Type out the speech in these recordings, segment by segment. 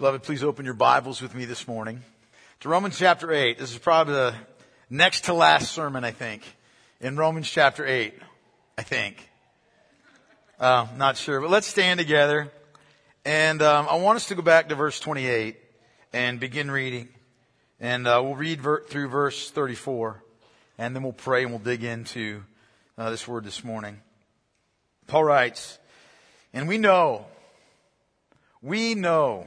Beloved, please open your Bibles with me this morning to Romans chapter 8. This is probably the next to last sermon, I think, in Romans chapter 8. I think. Uh, not sure, but let's stand together. And um, I want us to go back to verse 28 and begin reading. And uh, we'll read ver- through verse 34, and then we'll pray and we'll dig into uh, this word this morning. Paul writes, And we know, we know,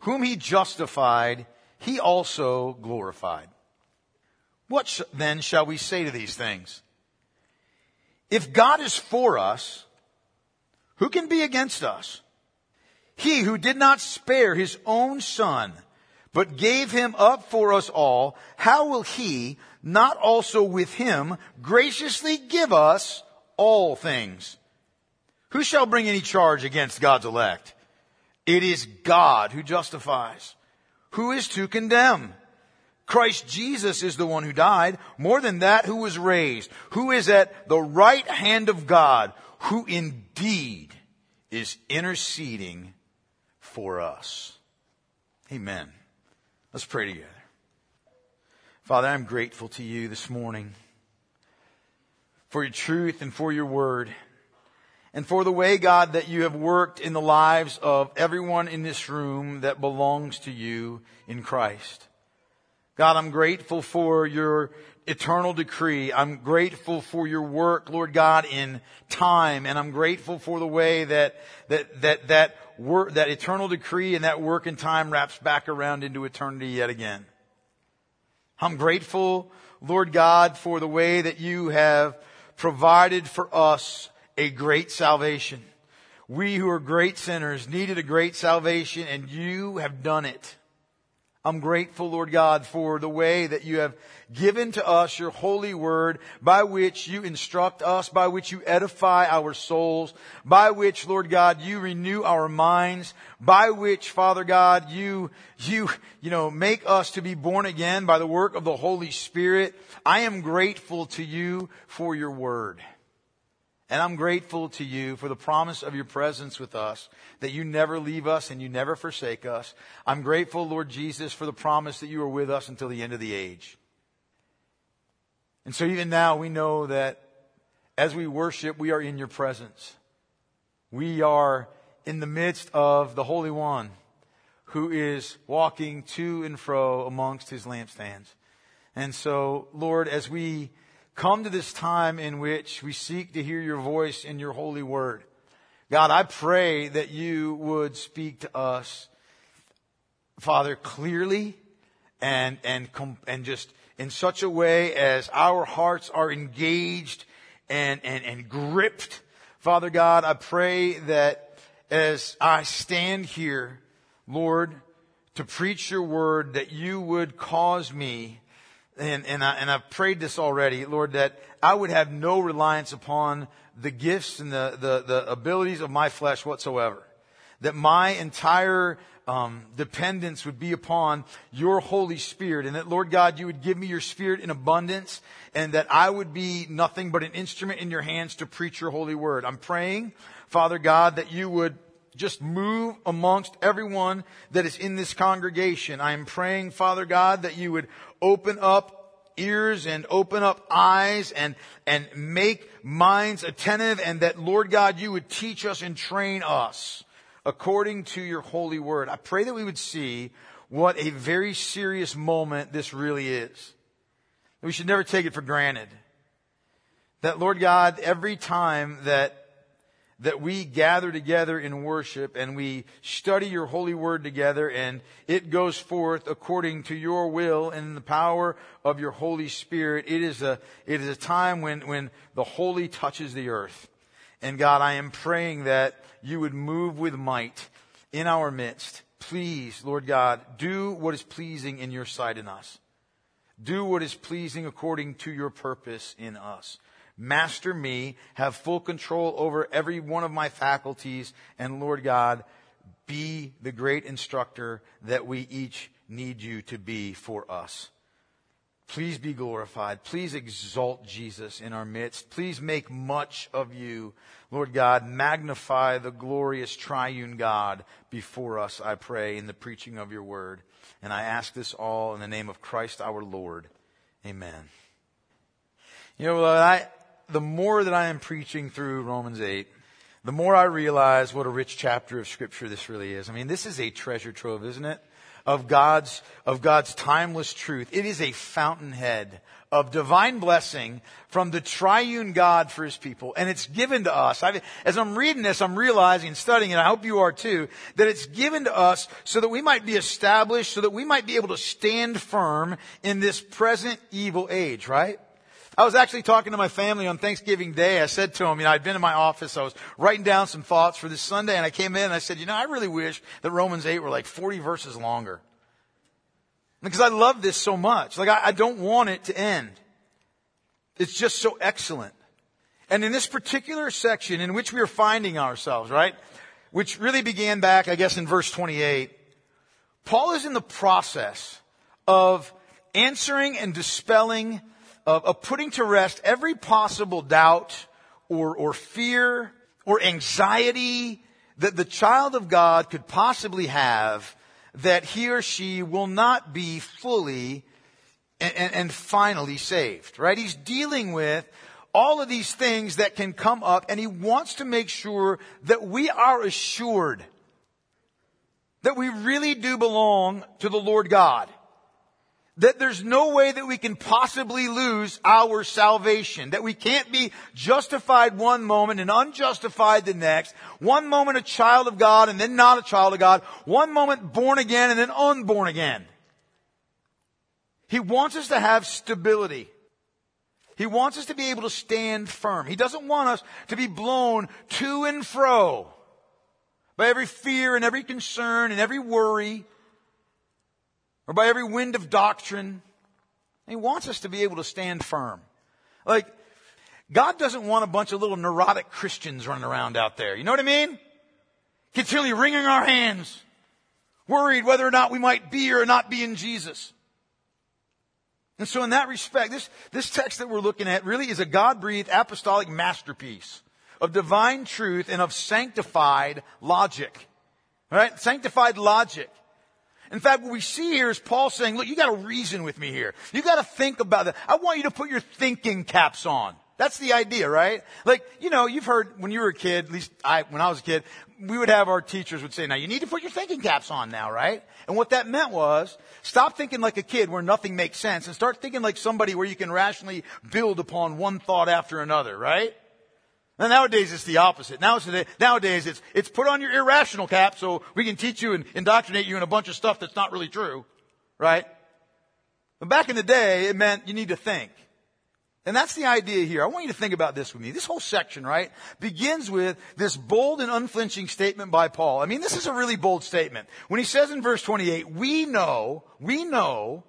whom he justified, he also glorified. What sh- then shall we say to these things? If God is for us, who can be against us? He who did not spare his own son, but gave him up for us all, how will he not also with him graciously give us all things? Who shall bring any charge against God's elect? It is God who justifies. Who is to condemn? Christ Jesus is the one who died. More than that, who was raised, who is at the right hand of God, who indeed is interceding for us. Amen. Let's pray together. Father, I'm grateful to you this morning for your truth and for your word and for the way, God, that you have worked in the lives of everyone in this room that belongs to you in Christ. God, I'm grateful for your eternal decree. I'm grateful for your work, Lord God, in time, and I'm grateful for the way that that that that work, that eternal decree and that work in time wraps back around into eternity yet again. I'm grateful, Lord God, for the way that you have provided for us a great salvation. We who are great sinners needed a great salvation and you have done it. I'm grateful, Lord God, for the way that you have given to us your holy word by which you instruct us, by which you edify our souls, by which, Lord God, you renew our minds, by which, Father God, you, you, you know, make us to be born again by the work of the Holy Spirit. I am grateful to you for your word. And I'm grateful to you for the promise of your presence with us, that you never leave us and you never forsake us. I'm grateful, Lord Jesus, for the promise that you are with us until the end of the age. And so even now we know that as we worship, we are in your presence. We are in the midst of the Holy One who is walking to and fro amongst his lampstands. And so, Lord, as we come to this time in which we seek to hear your voice in your holy word. God, I pray that you would speak to us, Father, clearly and, and, and just in such a way as our hearts are engaged and, and, and gripped. Father God, I pray that as I stand here, Lord, to preach your word, that you would cause me and, and, I, and I've prayed this already, Lord, that I would have no reliance upon the gifts and the, the, the abilities of my flesh whatsoever. That my entire um, dependence would be upon your Holy Spirit, and that, Lord God, you would give me your Spirit in abundance, and that I would be nothing but an instrument in your hands to preach your holy word. I'm praying, Father God, that you would just move amongst everyone that is in this congregation. I am praying, Father God, that you would open up ears and open up eyes and, and make minds attentive and that Lord God, you would teach us and train us according to your holy word. I pray that we would see what a very serious moment this really is. We should never take it for granted. That Lord God, every time that that we gather together in worship and we study your holy word together and it goes forth according to your will and the power of your Holy Spirit. It is a, it is a time when, when the holy touches the earth. And God, I am praying that you would move with might in our midst please, Lord God, do what is pleasing in your sight in us. Do what is pleasing according to your purpose in us. Master me, have full control over every one of my faculties, and Lord God, be the great instructor that we each need you to be for us. Please be glorified. Please exalt Jesus in our midst. Please make much of you. Lord God, magnify the glorious triune God before us, I pray, in the preaching of your word. And I ask this all in the name of Christ our Lord. Amen. You know, I, the more that I am preaching through Romans 8, the more I realize what a rich chapter of scripture this really is. I mean, this is a treasure trove, isn't it? Of God's, of God's timeless truth. It is a fountainhead of divine blessing from the triune God for his people. And it's given to us. I, as I'm reading this, I'm realizing and studying, and I hope you are too, that it's given to us so that we might be established, so that we might be able to stand firm in this present evil age, right? I was actually talking to my family on Thanksgiving Day. I said to them, you know, I'd been in my office. I was writing down some thoughts for this Sunday and I came in and I said, you know, I really wish that Romans 8 were like 40 verses longer. Because I love this so much. Like I, I don't want it to end. It's just so excellent. And in this particular section in which we are finding ourselves, right? Which really began back, I guess, in verse 28, Paul is in the process of answering and dispelling of, of putting to rest every possible doubt or, or fear or anxiety that the child of God could possibly have that he or she will not be fully and, and, and, finally saved, right? He's dealing with all of these things that can come up and he wants to make sure that we are assured that we really do belong to the Lord God that there's no way that we can possibly lose our salvation, that we can't be justified one moment and unjustified the next, one moment a child of God and then not a child of God, one moment born again and then unborn again. He wants us to have stability. He wants us to be able to stand firm. He doesn't want us to be blown to and fro by every fear and every concern and every worry or by every wind of doctrine. He wants us to be able to stand firm. Like, God doesn't want a bunch of little neurotic Christians running around out there. You know what I mean? Continually wringing our hands, worried whether or not we might be or not be in Jesus. And so in that respect, this, this text that we're looking at really is a God-breathed apostolic masterpiece of divine truth and of sanctified logic. Right? Sanctified logic. In fact, what we see here is Paul saying, look, you gotta reason with me here. You gotta think about that. I want you to put your thinking caps on. That's the idea, right? Like, you know, you've heard when you were a kid, at least I, when I was a kid, we would have our teachers would say, now you need to put your thinking caps on now, right? And what that meant was, stop thinking like a kid where nothing makes sense and start thinking like somebody where you can rationally build upon one thought after another, right? Now, nowadays it's the opposite. Nowadays it's, it's put on your irrational cap so we can teach you and indoctrinate you in a bunch of stuff that's not really true. Right? But back in the day, it meant you need to think. And that's the idea here. I want you to think about this with me. This whole section, right, begins with this bold and unflinching statement by Paul. I mean, this is a really bold statement. When he says in verse 28, we know, we know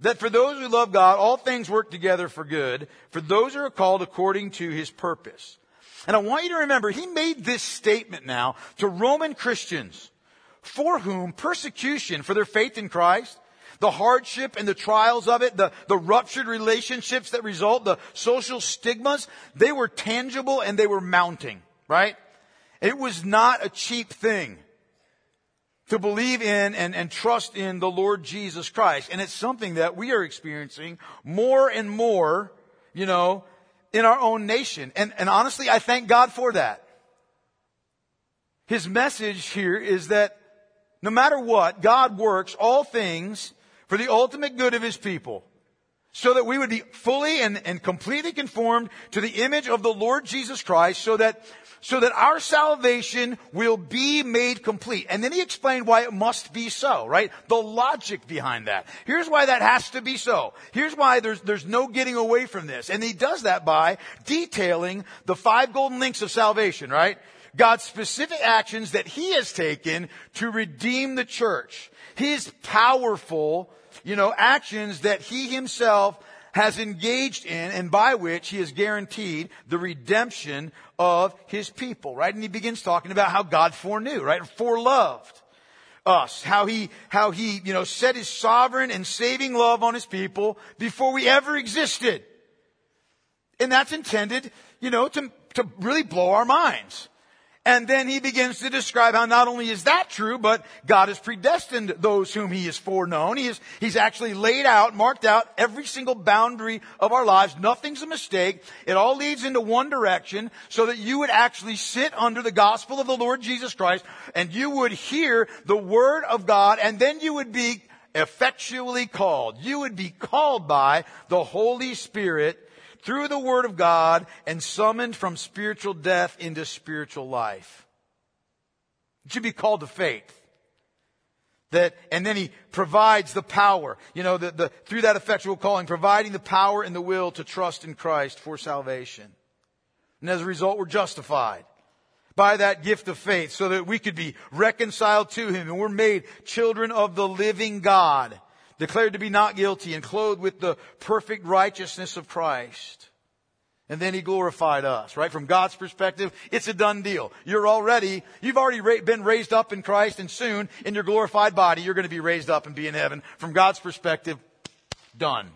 that for those who love God, all things work together for good, for those who are called according to his purpose. And I want you to remember, he made this statement now to Roman Christians for whom persecution for their faith in Christ, the hardship and the trials of it, the, the ruptured relationships that result, the social stigmas, they were tangible and they were mounting, right? It was not a cheap thing to believe in and, and trust in the Lord Jesus Christ. And it's something that we are experiencing more and more, you know, in our own nation. And, and honestly, I thank God for that. His message here is that no matter what, God works all things for the ultimate good of His people so that we would be fully and, and completely conformed to the image of the Lord Jesus Christ so that so that our salvation will be made complete. And then he explained why it must be so, right? The logic behind that. Here's why that has to be so. Here's why there's, there's no getting away from this. And he does that by detailing the five golden links of salvation, right? God's specific actions that he has taken to redeem the church. His powerful, you know, actions that he himself has engaged in and by which he has guaranteed the redemption of his people, right? And he begins talking about how God foreknew, right? Foreloved us, how he, how he, you know, set his sovereign and saving love on his people before we ever existed. And that's intended, you know, to, to really blow our minds. And then he begins to describe how not only is that true, but God has predestined those whom he has foreknown. He is, he's actually laid out, marked out every single boundary of our lives. Nothing's a mistake. It all leads into one direction so that you would actually sit under the gospel of the Lord Jesus Christ and you would hear the word of God and then you would be effectually called. You would be called by the Holy Spirit through the Word of God and summoned from spiritual death into spiritual life. It should be called to faith. That, and then he provides the power, you know, the, the, through that effectual calling, providing the power and the will to trust in Christ for salvation. And as a result, we're justified by that gift of faith so that we could be reconciled to him and we're made children of the living God declared to be not guilty and clothed with the perfect righteousness of Christ. And then he glorified us, right? From God's perspective, it's a done deal. You're already, you've already been raised up in Christ and soon in your glorified body, you're going to be raised up and be in heaven. From God's perspective, done.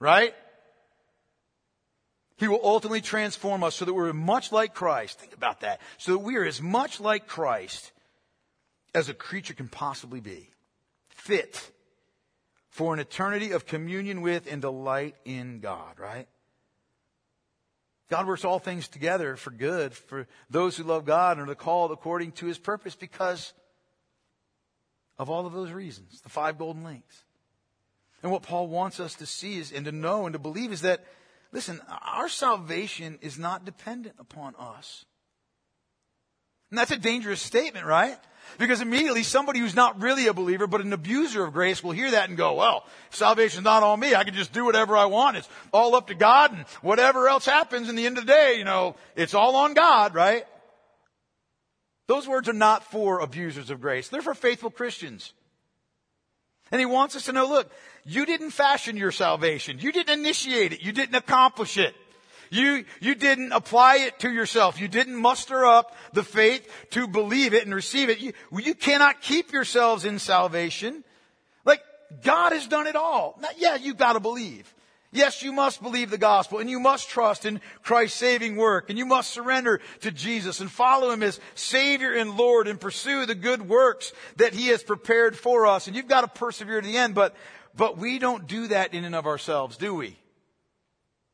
Right? He will ultimately transform us so that we're much like Christ. Think about that. So that we are as much like Christ as a creature can possibly be. Fit for an eternity of communion with and delight in God, right? God works all things together for good for those who love God and are called according to his purpose because of all of those reasons, the five golden links. And what Paul wants us to see is, and to know and to believe is that, listen, our salvation is not dependent upon us. And that's a dangerous statement, right? Because immediately somebody who's not really a believer, but an abuser of grace will hear that and go, well, salvation's not on me. I can just do whatever I want. It's all up to God and whatever else happens in the end of the day, you know, it's all on God, right? Those words are not for abusers of grace. They're for faithful Christians. And he wants us to know, look, you didn't fashion your salvation. You didn't initiate it. You didn't accomplish it. You, you didn't apply it to yourself. You didn't muster up the faith to believe it and receive it. You, you cannot keep yourselves in salvation. Like, God has done it all. Now, yeah, you gotta believe. Yes, you must believe the gospel and you must trust in Christ's saving work and you must surrender to Jesus and follow Him as Savior and Lord and pursue the good works that He has prepared for us. And you've got to persevere to the end, but, but we don't do that in and of ourselves, do we?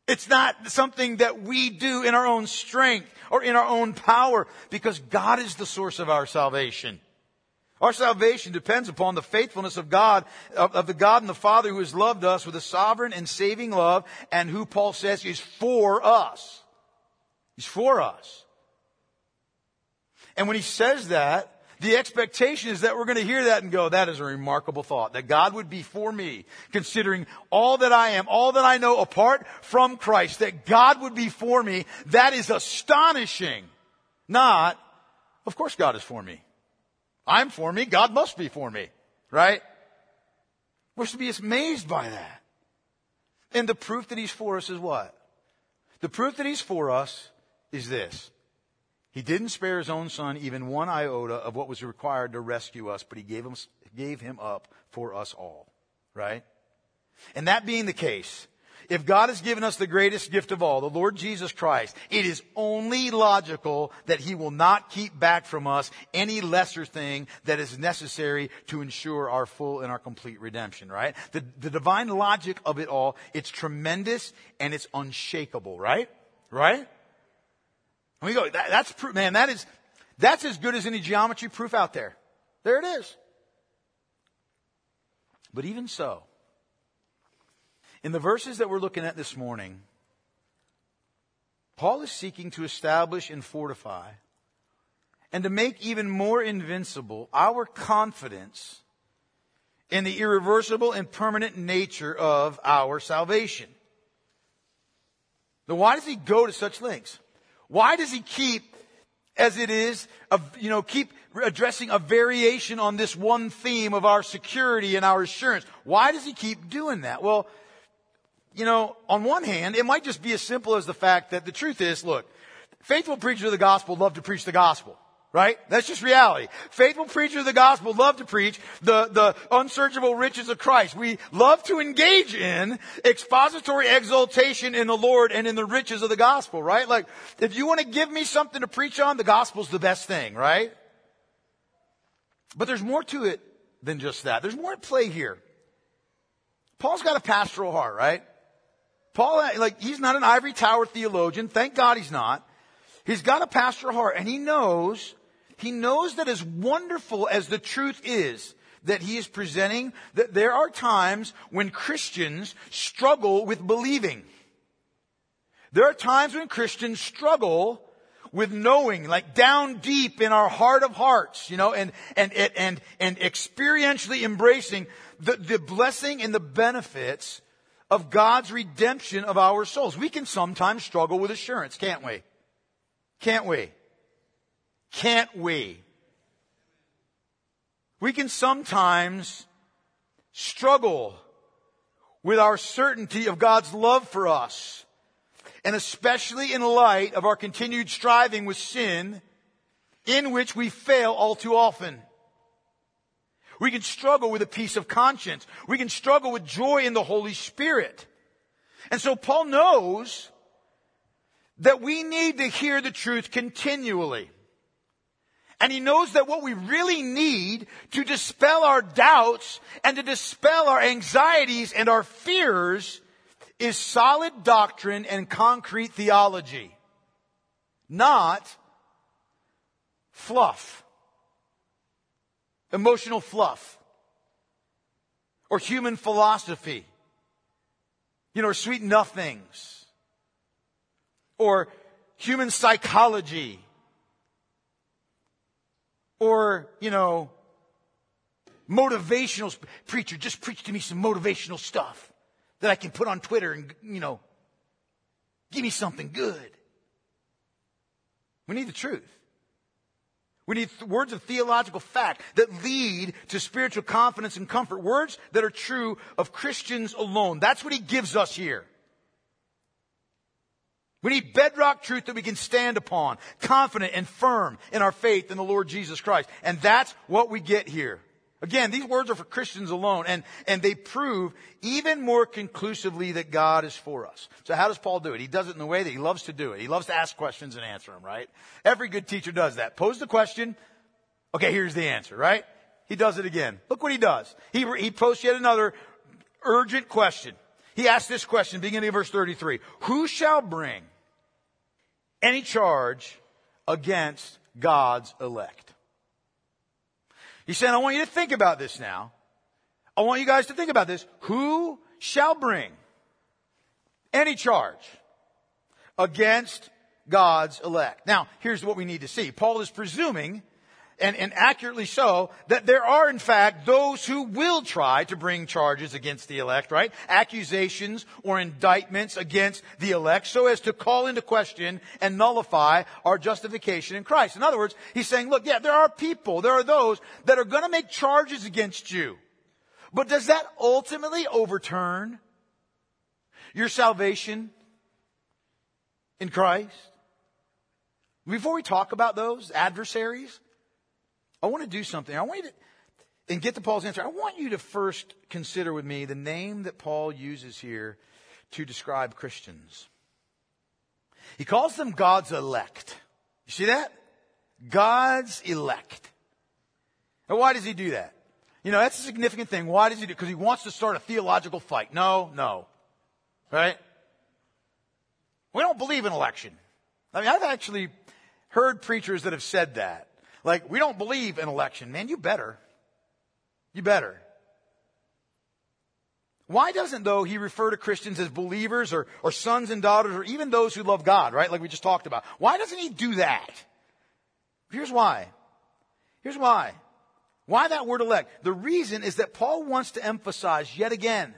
It's not something that we do in our own strength or in our own power because God is the source of our salvation. Our salvation depends upon the faithfulness of God, of, of, the God and the Father who has loved us with a sovereign and saving love and who Paul says is for us. He's for us. And when he says that, the expectation is that we're going to hear that and go, that is a remarkable thought, that God would be for me, considering all that I am, all that I know apart from Christ, that God would be for me. That is astonishing. Not, of course God is for me. I'm for me, God must be for me. Right? We're to be amazed by that. And the proof that He's for us is what? The proof that He's for us is this. He didn't spare his own son even one iota of what was required to rescue us, but he gave him, gave him up for us all. Right? And that being the case, if God has given us the greatest gift of all, the Lord Jesus Christ, it is only logical that He will not keep back from us any lesser thing that is necessary to ensure our full and our complete redemption, right? The, the divine logic of it all, it's tremendous and it's unshakable, right? Right? And we go, that, that's proof, man, that is, that's as good as any geometry proof out there. There it is. But even so, in the verses that we're looking at this morning, Paul is seeking to establish and fortify and to make even more invincible our confidence in the irreversible and permanent nature of our salvation. Now, why does he go to such lengths? Why does he keep as it is, you know, keep addressing a variation on this one theme of our security and our assurance. Why does he keep doing that? Well, you know, on one hand, it might just be as simple as the fact that the truth is, look, faithful preachers of the gospel love to preach the gospel. Right? That's just reality. Faithful preachers of the gospel love to preach the, the unsearchable riches of Christ. We love to engage in expository exaltation in the Lord and in the riches of the gospel, right? Like, if you want to give me something to preach on, the gospel's the best thing, right? But there's more to it than just that. There's more at play here. Paul's got a pastoral heart, right? Paul, like, he's not an ivory tower theologian. Thank God he's not. He's got a pastoral heart and he knows he knows that as wonderful as the truth is that he is presenting, that there are times when Christians struggle with believing. There are times when Christians struggle with knowing, like down deep in our heart of hearts, you know, and, and, and, and experientially embracing the, the blessing and the benefits of God's redemption of our souls. We can sometimes struggle with assurance, can't we? Can't we? Can't we? We can sometimes struggle with our certainty of God's love for us. And especially in light of our continued striving with sin, in which we fail all too often. We can struggle with a peace of conscience. We can struggle with joy in the Holy Spirit. And so Paul knows that we need to hear the truth continually. And he knows that what we really need to dispel our doubts and to dispel our anxieties and our fears is solid doctrine and concrete theology. Not fluff. Emotional fluff. Or human philosophy. You know, or sweet nothings. Or human psychology or, you know, motivational preacher, just preach to me some motivational stuff that I can put on Twitter and, you know, give me something good. We need the truth. We need th- words of theological fact that lead to spiritual confidence and comfort. Words that are true of Christians alone. That's what he gives us here. We need bedrock truth that we can stand upon, confident and firm in our faith in the Lord Jesus Christ. And that's what we get here. Again, these words are for Christians alone, and, and they prove even more conclusively that God is for us. So how does Paul do it? He does it in the way that he loves to do it. He loves to ask questions and answer them, right? Every good teacher does that. Pose the question, okay, here's the answer, right? He does it again. Look what he does. He, he posts yet another urgent question. He asks this question, beginning of verse 33. Who shall bring any charge against God's elect. He's saying, I want you to think about this now. I want you guys to think about this. Who shall bring any charge against God's elect? Now, here's what we need to see. Paul is presuming and, and accurately so, that there are in fact those who will try to bring charges against the elect, right? Accusations or indictments against the elect so as to call into question and nullify our justification in Christ. In other words, he's saying, look, yeah, there are people, there are those that are gonna make charges against you. But does that ultimately overturn your salvation in Christ? Before we talk about those adversaries, I want to do something. I want you to, and get to Paul's answer. I want you to first consider with me the name that Paul uses here to describe Christians. He calls them God's elect. You see that? God's elect. And why does he do that? You know, that's a significant thing. Why does he do it? Because he wants to start a theological fight. No, no. Right? We don't believe in election. I mean, I've actually heard preachers that have said that. Like, we don't believe in election. Man, you better. You better. Why doesn't, though, he refer to Christians as believers or, or sons and daughters or even those who love God, right? Like we just talked about. Why doesn't he do that? Here's why. Here's why. Why that word elect? The reason is that Paul wants to emphasize yet again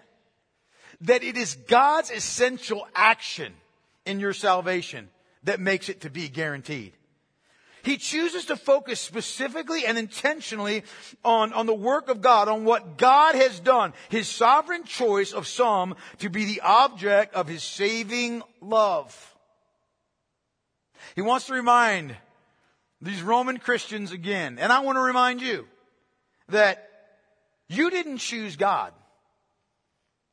that it is God's essential action in your salvation that makes it to be guaranteed. He chooses to focus specifically and intentionally on, on the work of God, on what God has done, His sovereign choice of some to be the object of His saving love. He wants to remind these Roman Christians again, and I want to remind you that you didn't choose God.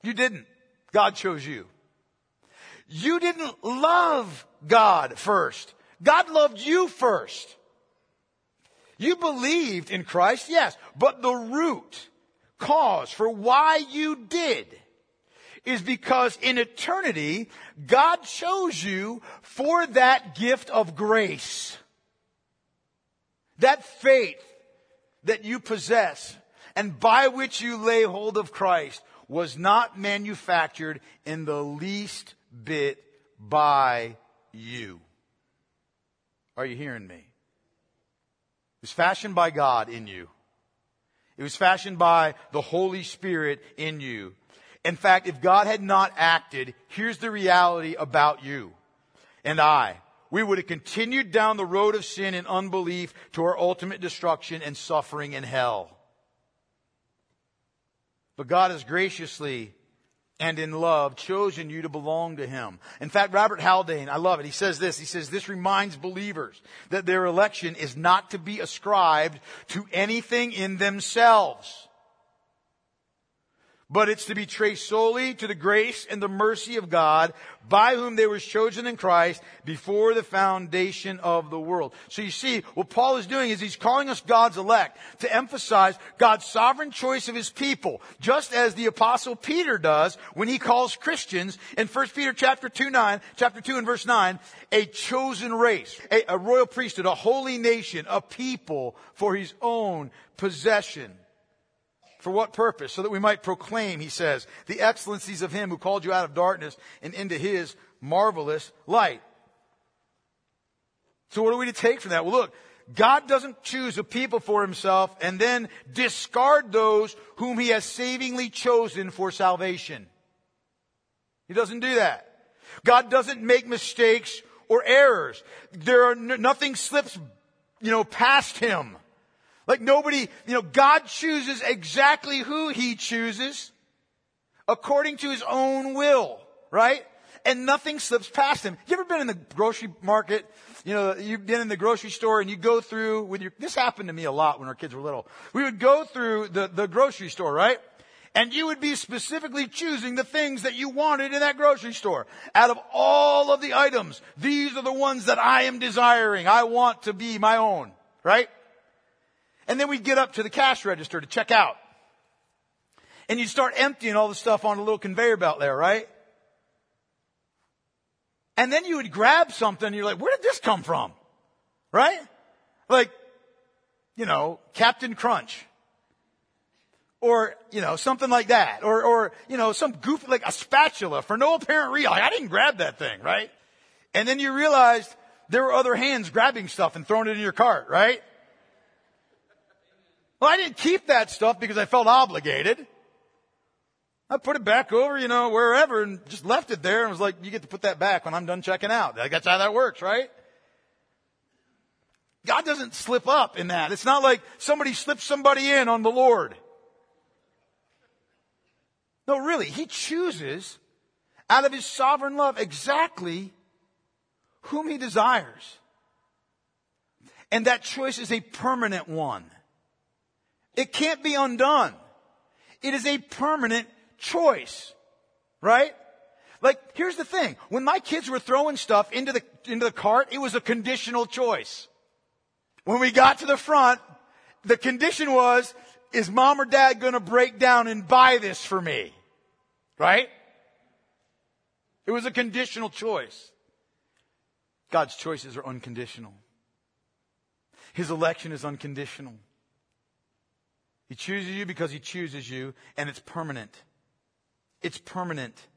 You didn't. God chose you. You didn't love God first. God loved you first. You believed in Christ, yes, but the root cause for why you did is because in eternity, God chose you for that gift of grace. That faith that you possess and by which you lay hold of Christ was not manufactured in the least bit by you. Are you hearing me? It was fashioned by God in you. It was fashioned by the Holy Spirit in you. In fact, if God had not acted, here's the reality about you and I. We would have continued down the road of sin and unbelief to our ultimate destruction and suffering in hell. But God has graciously and in love chosen you to belong to Him. In fact, Robert Haldane, I love it. He says this. He says, this reminds believers that their election is not to be ascribed to anything in themselves but it's to be traced solely to the grace and the mercy of God by whom they were chosen in Christ before the foundation of the world. So you see, what Paul is doing is he's calling us God's elect to emphasize God's sovereign choice of his people, just as the apostle Peter does when he calls Christians in 1 Peter chapter 2 9, chapter 2 and verse 9, a chosen race, a, a royal priesthood, a holy nation, a people for his own possession. For what purpose? So that we might proclaim, he says, the excellencies of him who called you out of darkness and into his marvelous light. So what are we to take from that? Well, look, God doesn't choose a people for himself and then discard those whom he has savingly chosen for salvation. He doesn't do that. God doesn't make mistakes or errors. There are, nothing slips, you know, past him. Like nobody, you know, God chooses exactly who He chooses according to His own will, right? And nothing slips past Him. You ever been in the grocery market? You know, you've been in the grocery store and you go through with your, this happened to me a lot when our kids were little. We would go through the, the grocery store, right? And you would be specifically choosing the things that you wanted in that grocery store. Out of all of the items, these are the ones that I am desiring. I want to be my own, right? And then we'd get up to the cash register to check out. And you'd start emptying all the stuff on a little conveyor belt there, right? And then you would grab something and you're like, where did this come from? Right? Like, you know, Captain Crunch. Or, you know, something like that. Or, or, you know, some goofy, like a spatula for no apparent reason. Like, I didn't grab that thing, right? And then you realized there were other hands grabbing stuff and throwing it in your cart, right? Well, I didn't keep that stuff because I felt obligated. I put it back over, you know, wherever and just left it there and was like, you get to put that back when I'm done checking out. That's how that works, right? God doesn't slip up in that. It's not like somebody slips somebody in on the Lord. No, really, He chooses out of His sovereign love exactly whom He desires. And that choice is a permanent one. It can't be undone. It is a permanent choice. Right? Like, here's the thing. When my kids were throwing stuff into the, into the cart, it was a conditional choice. When we got to the front, the condition was, is mom or dad gonna break down and buy this for me? Right? It was a conditional choice. God's choices are unconditional. His election is unconditional. He chooses you because he chooses you, and it's permanent. It's permanent.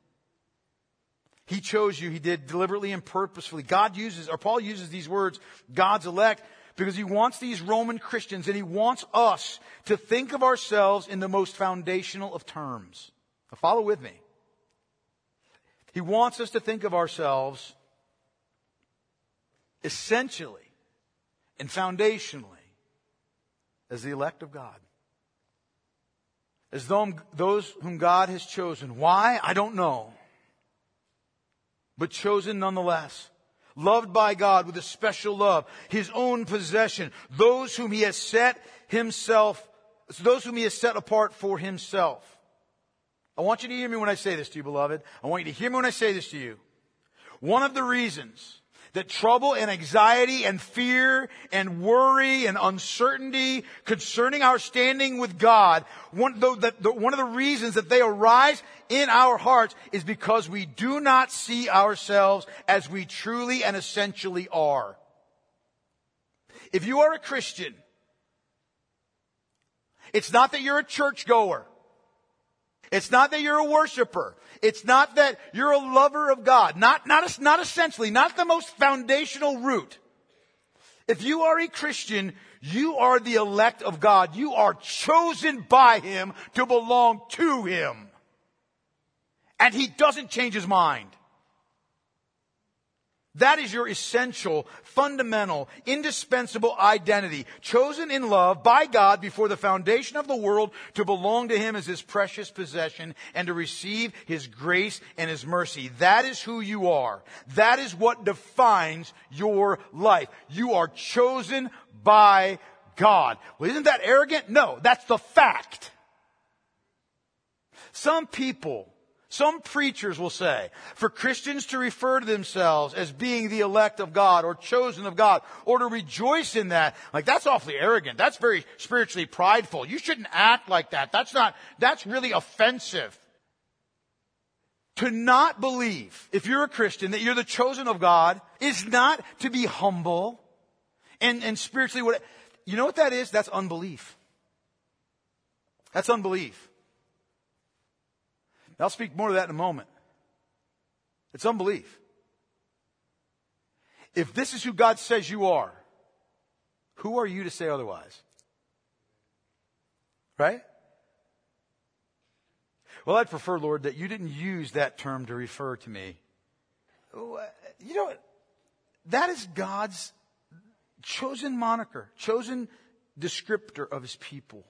He chose you. He did deliberately and purposefully. God uses, or Paul uses these words, God's elect, because he wants these Roman Christians and he wants us to think of ourselves in the most foundational of terms. Now follow with me. He wants us to think of ourselves essentially and foundationally as the elect of God. As those whom God has chosen. Why? I don't know. But chosen nonetheless. Loved by God with a special love. His own possession. Those whom He has set Himself, those whom He has set apart for Himself. I want you to hear me when I say this to you, beloved. I want you to hear me when I say this to you. One of the reasons that trouble and anxiety and fear and worry and uncertainty concerning our standing with God, one, one of the reasons that they arise in our hearts is because we do not see ourselves as we truly and essentially are. If you are a Christian, it's not that you're a churchgoer. It's not that you're a worshiper. It's not that you're a lover of God. Not, not, not essentially, not the most foundational root. If you are a Christian, you are the elect of God. You are chosen by Him to belong to Him. And He doesn't change His mind. That is your essential, fundamental, indispensable identity, chosen in love by God before the foundation of the world to belong to Him as His precious possession and to receive His grace and His mercy. That is who you are. That is what defines your life. You are chosen by God. Well, isn't that arrogant? No, that's the fact. Some people some preachers will say, for Christians to refer to themselves as being the elect of God or chosen of God or to rejoice in that, like that's awfully arrogant. That's very spiritually prideful. You shouldn't act like that. That's not, that's really offensive. To not believe, if you're a Christian, that you're the chosen of God is not to be humble and, and spiritually what, you know what that is? That's unbelief. That's unbelief. I'll speak more to that in a moment. It's unbelief. If this is who God says you are, who are you to say otherwise? Right? Well, I'd prefer, Lord, that you didn't use that term to refer to me. You know, that is God's chosen moniker, chosen descriptor of his people.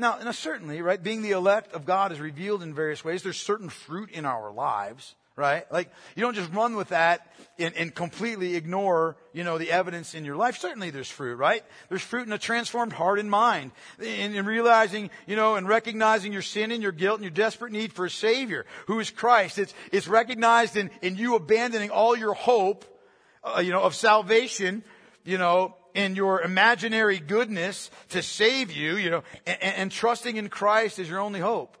Now, now, certainly, right, being the elect of God is revealed in various ways. There's certain fruit in our lives, right? Like, you don't just run with that and, and completely ignore, you know, the evidence in your life. Certainly there's fruit, right? There's fruit in a transformed heart and mind. In, in realizing, you know, and recognizing your sin and your guilt and your desperate need for a Savior, who is Christ. It's, it's recognized in, in you abandoning all your hope, uh, you know, of salvation, you know, in your imaginary goodness to save you, you know, and, and trusting in Christ is your only hope.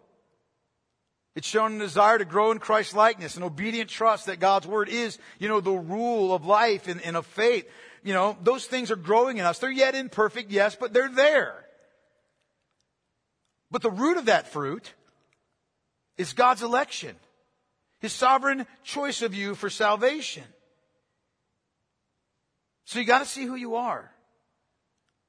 It's shown a desire to grow in Christ's likeness, an obedient trust that God's word is, you know, the rule of life and, and of faith. You know, those things are growing in us. They're yet imperfect, yes, but they're there. But the root of that fruit is God's election. His sovereign choice of you for salvation. So you got to see who you are.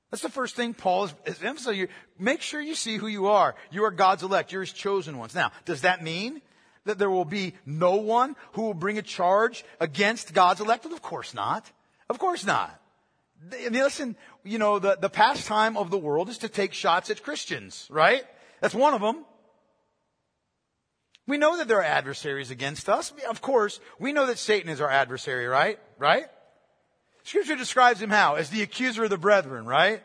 That's the first thing Paul is, is emphasizing. Make sure you see who you are. You are God's elect. You're His chosen ones. Now, does that mean that there will be no one who will bring a charge against God's elect? Of course not. Of course not. Listen, you know, the, the pastime of the world is to take shots at Christians, right? That's one of them. We know that there are adversaries against us. Of course, we know that Satan is our adversary, right? Right? Scripture describes him how? As the accuser of the brethren, right?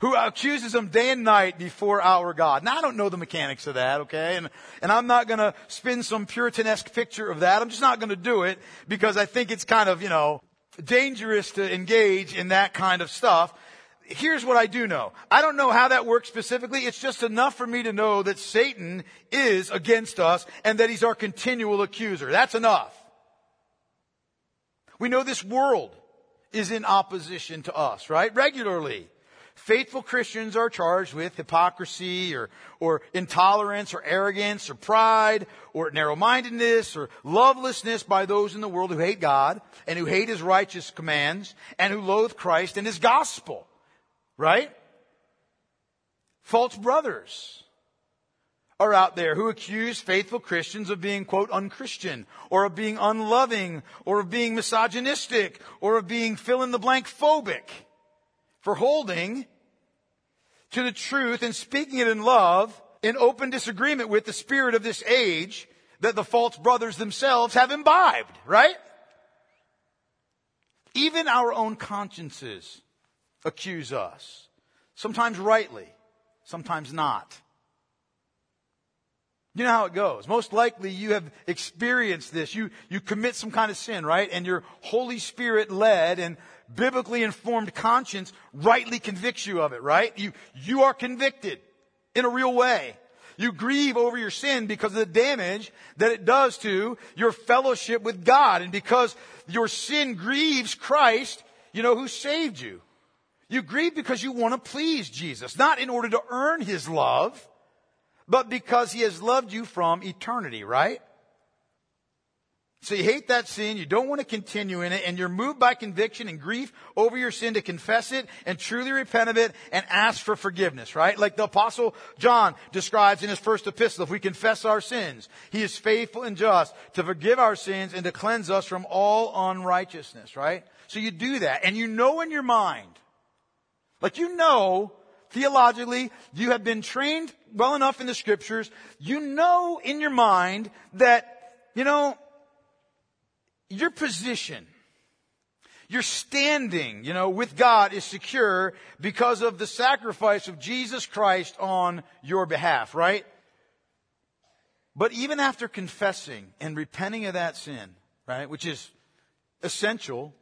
Who accuses them day and night before our God. Now I don't know the mechanics of that, okay? And, and I'm not gonna spin some puritanesque picture of that. I'm just not gonna do it because I think it's kind of, you know, dangerous to engage in that kind of stuff. Here's what I do know. I don't know how that works specifically. It's just enough for me to know that Satan is against us and that he's our continual accuser. That's enough. We know this world is in opposition to us, right? Regularly. Faithful Christians are charged with hypocrisy or, or intolerance or arrogance or pride or narrow-mindedness or lovelessness by those in the world who hate God and who hate His righteous commands and who loathe Christ and His gospel. Right? False brothers are out there who accuse faithful Christians of being, quote, unchristian, or of being unloving, or of being misogynistic, or of being fill in the blank phobic for holding to the truth and speaking it in love in open disagreement with the spirit of this age that the false brothers themselves have imbibed, right? Even our own consciences accuse us. Sometimes rightly, sometimes not. You know how it goes. Most likely you have experienced this. You, you commit some kind of sin, right? And your Holy Spirit led and biblically informed conscience rightly convicts you of it, right? You, you are convicted in a real way. You grieve over your sin because of the damage that it does to your fellowship with God. And because your sin grieves Christ, you know, who saved you. You grieve because you want to please Jesus, not in order to earn His love, but because He has loved you from eternity, right? So you hate that sin, you don't want to continue in it, and you're moved by conviction and grief over your sin to confess it and truly repent of it and ask for forgiveness, right? Like the apostle John describes in his first epistle, if we confess our sins, he is faithful and just to forgive our sins and to cleanse us from all unrighteousness, right? So you do that, and you know in your mind, like you know theologically, you have been trained well enough in the scriptures, you know in your mind that, you know, your position, your standing, you know, with God is secure because of the sacrifice of Jesus Christ on your behalf, right? But even after confessing and repenting of that sin, right, which is essential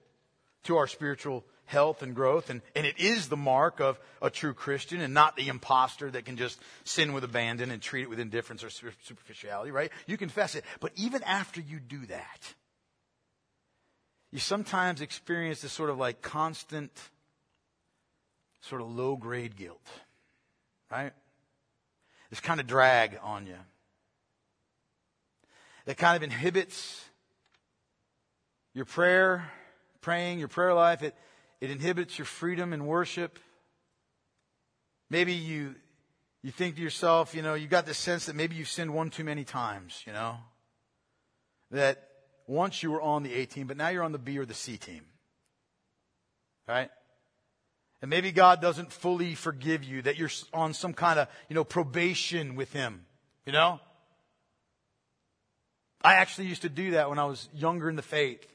to our spiritual health and growth, and, and it is the mark of a true Christian and not the impostor that can just sin with abandon and treat it with indifference or superficiality, right? You confess it. But even after you do that, you sometimes experience this sort of like constant, sort of low grade guilt, right? This kind of drag on you that kind of inhibits your prayer, praying, your prayer life. It, it inhibits your freedom in worship. Maybe you, you think to yourself, you know, you got this sense that maybe you've sinned one too many times, you know? That once you were on the A team, but now you're on the B or the C team. Right? And maybe God doesn't fully forgive you, that you're on some kind of, you know, probation with Him. You know? I actually used to do that when I was younger in the faith.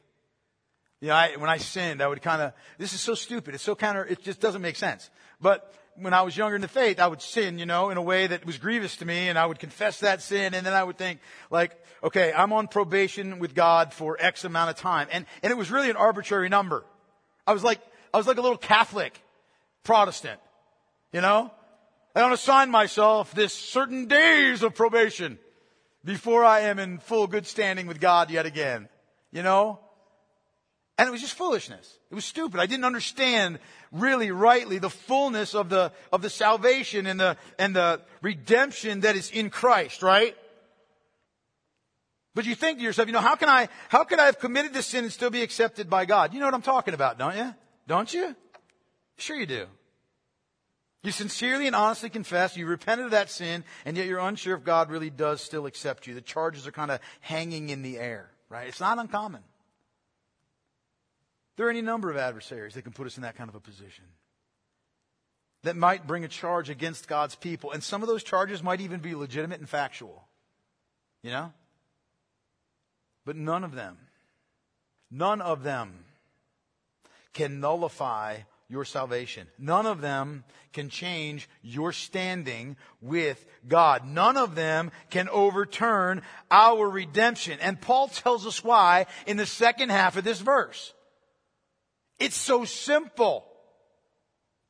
You know, I, when I sinned, I would kind of, this is so stupid. It's so counter, it just doesn't make sense. But when I was younger in the faith, I would sin, you know, in a way that was grievous to me, and I would confess that sin, and then I would think, like, okay, I'm on probation with God for X amount of time. And, and it was really an arbitrary number. I was like, I was like a little Catholic Protestant, you know? I don't assign myself this certain days of probation before I am in full good standing with God yet again, you know? And it was just foolishness. It was stupid. I didn't understand really rightly the fullness of the, of the salvation and the, and the redemption that is in Christ, right? But you think to yourself, you know, how can I, how can I have committed this sin and still be accepted by God? You know what I'm talking about, don't you? Don't you? Sure you do. You sincerely and honestly confess, you repented of that sin, and yet you're unsure if God really does still accept you. The charges are kind of hanging in the air, right? It's not uncommon. There are any number of adversaries that can put us in that kind of a position that might bring a charge against God's people. And some of those charges might even be legitimate and factual. You know? But none of them, none of them can nullify your salvation. None of them can change your standing with God. None of them can overturn our redemption. And Paul tells us why in the second half of this verse. It's so simple.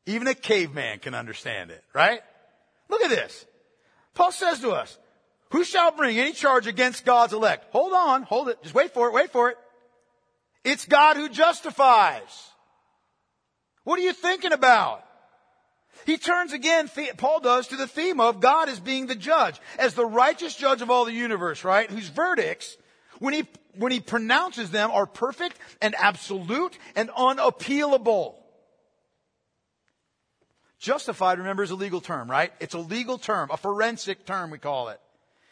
Even a caveman can understand it, right? Look at this. Paul says to us, who shall bring any charge against God's elect? Hold on, hold it. Just wait for it, wait for it. It's God who justifies. What are you thinking about? He turns again, Paul does, to the theme of God as being the judge, as the righteous judge of all the universe, right? Whose verdicts, when he when he pronounces them are perfect and absolute and unappealable. Justified, remember, is a legal term, right? It's a legal term, a forensic term, we call it.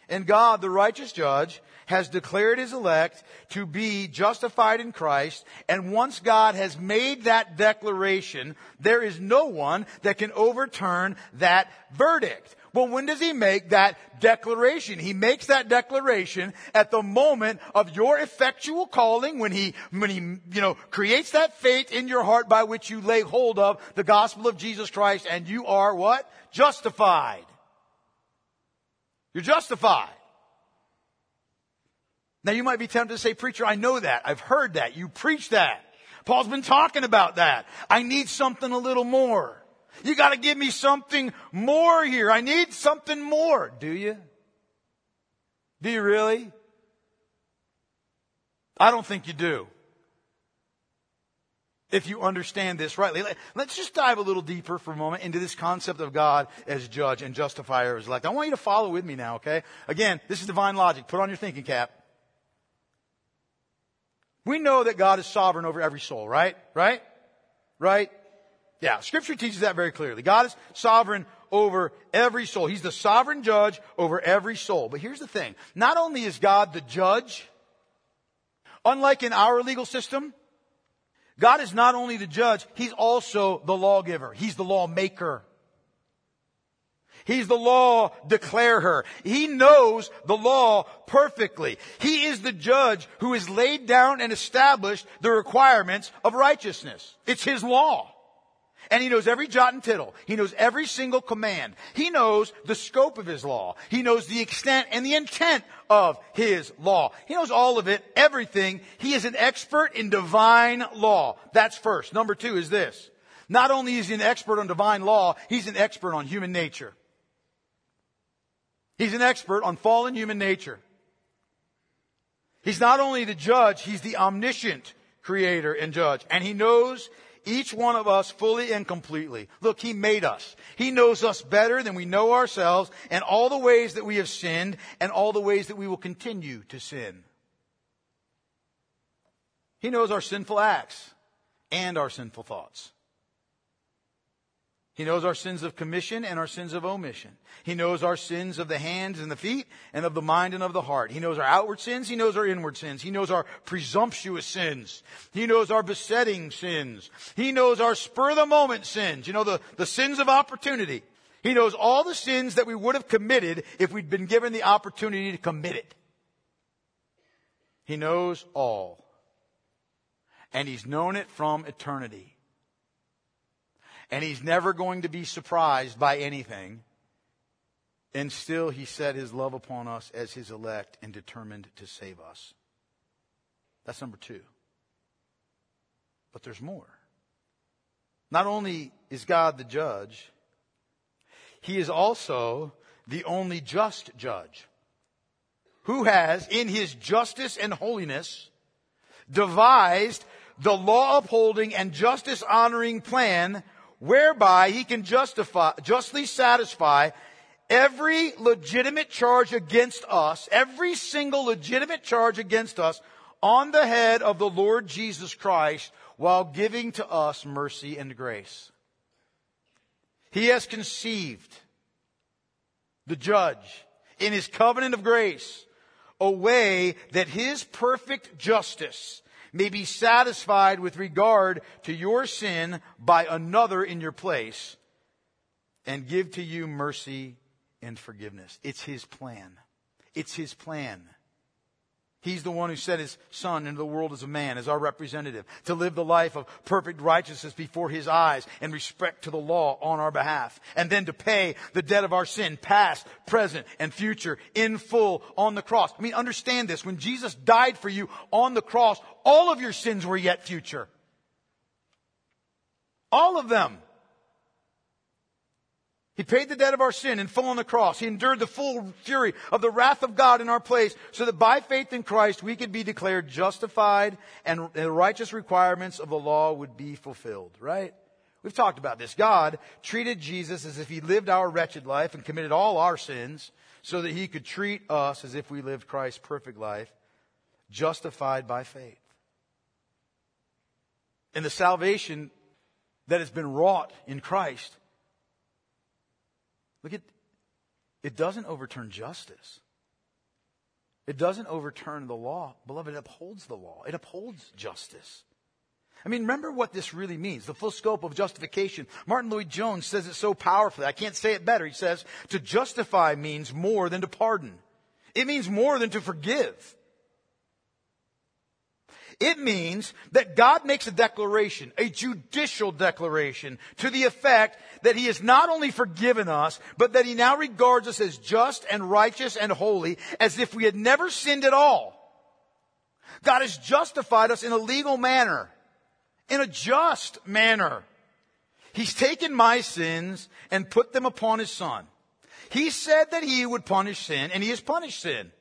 And God, the righteous judge, has declared his elect to be justified in Christ. And once God has made that declaration, there is no one that can overturn that verdict. Well, when does he make that declaration? He makes that declaration at the moment of your effectual calling when he, when he, you know, creates that faith in your heart by which you lay hold of the gospel of Jesus Christ and you are what? Justified. You're justified. Now you might be tempted to say, preacher, I know that. I've heard that. You preach that. Paul's been talking about that. I need something a little more. You gotta give me something more here. I need something more. Do you? Do you really? I don't think you do. If you understand this rightly. Let's just dive a little deeper for a moment into this concept of God as judge and justifier as elect. I want you to follow with me now, okay? Again, this is divine logic. Put on your thinking cap. We know that God is sovereign over every soul, right? Right? Right? Yeah, scripture teaches that very clearly. God is sovereign over every soul. He's the sovereign judge over every soul. But here's the thing. Not only is God the judge, unlike in our legal system, God is not only the judge, He's also the lawgiver. He's the lawmaker. He's the law declarer. He knows the law perfectly. He is the judge who has laid down and established the requirements of righteousness. It's His law. And he knows every jot and tittle. He knows every single command. He knows the scope of his law. He knows the extent and the intent of his law. He knows all of it, everything. He is an expert in divine law. That's first. Number two is this. Not only is he an expert on divine law, he's an expert on human nature. He's an expert on fallen human nature. He's not only the judge, he's the omniscient creator and judge. And he knows each one of us fully and completely. Look, He made us. He knows us better than we know ourselves and all the ways that we have sinned and all the ways that we will continue to sin. He knows our sinful acts and our sinful thoughts. He knows our sins of commission and our sins of omission. He knows our sins of the hands and the feet and of the mind and of the heart. He knows our outward sins. He knows our inward sins. He knows our presumptuous sins. He knows our besetting sins. He knows our spur of the moment sins. You know, the, the sins of opportunity. He knows all the sins that we would have committed if we'd been given the opportunity to commit it. He knows all. And He's known it from eternity. And he's never going to be surprised by anything. And still he set his love upon us as his elect and determined to save us. That's number two. But there's more. Not only is God the judge, he is also the only just judge who has, in his justice and holiness, devised the law upholding and justice honoring plan whereby he can justify, justly satisfy every legitimate charge against us, every single legitimate charge against us on the head of the Lord Jesus Christ while giving to us mercy and grace. He has conceived the judge in his covenant of grace a way that his perfect justice may be satisfied with regard to your sin by another in your place and give to you mercy and forgiveness. It's His plan. It's His plan. He's the one who sent his son into the world as a man, as our representative, to live the life of perfect righteousness before his eyes and respect to the law on our behalf. And then to pay the debt of our sin, past, present, and future, in full on the cross. I mean, understand this. When Jesus died for you on the cross, all of your sins were yet future. All of them. He paid the debt of our sin in full on the cross. He endured the full fury of the wrath of God in our place so that by faith in Christ we could be declared justified and the righteous requirements of the law would be fulfilled, right? We've talked about this. God treated Jesus as if he lived our wretched life and committed all our sins so that he could treat us as if we lived Christ's perfect life, justified by faith. And the salvation that has been wrought in Christ Look at, it doesn't overturn justice. It doesn't overturn the law. Beloved, it upholds the law. It upholds justice. I mean, remember what this really means. The full scope of justification. Martyn Lloyd-Jones says it so powerfully. I can't say it better. He says, to justify means more than to pardon. It means more than to forgive. It means that God makes a declaration, a judicial declaration, to the effect that He has not only forgiven us, but that He now regards us as just and righteous and holy, as if we had never sinned at all. God has justified us in a legal manner in a just manner. He's taken my sins and put them upon his son. He said that he would punish sin, and he has punished sin.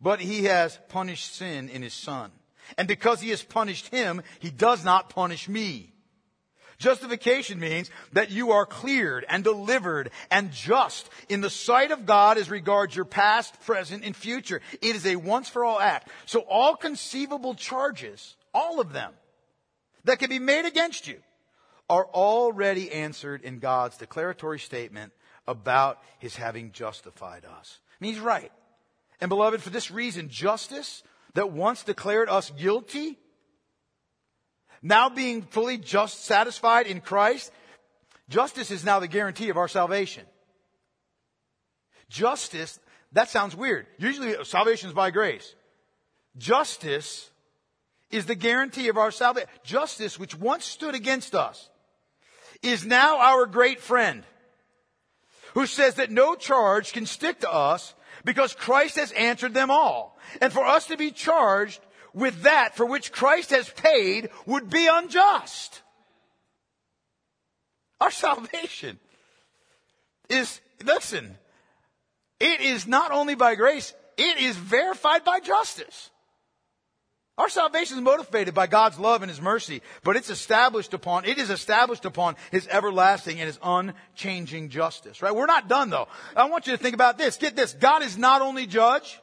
But he has punished sin in his son. And because he has punished him, he does not punish me. Justification means that you are cleared and delivered and just in the sight of God as regards your past, present, and future. It is a once for all act. So all conceivable charges, all of them, that can be made against you are already answered in God's declaratory statement about his having justified us. Mean, he's right. And beloved, for this reason, justice that once declared us guilty, now being fully just satisfied in Christ, justice is now the guarantee of our salvation. Justice, that sounds weird. Usually salvation is by grace. Justice is the guarantee of our salvation. Justice, which once stood against us, is now our great friend who says that no charge can stick to us because Christ has answered them all. And for us to be charged with that for which Christ has paid would be unjust. Our salvation is, listen, it is not only by grace, it is verified by justice. Our salvation is motivated by God's love and His mercy, but it's established upon, it is established upon His everlasting and His unchanging justice, right? We're not done though. I want you to think about this. Get this. God is not only judge,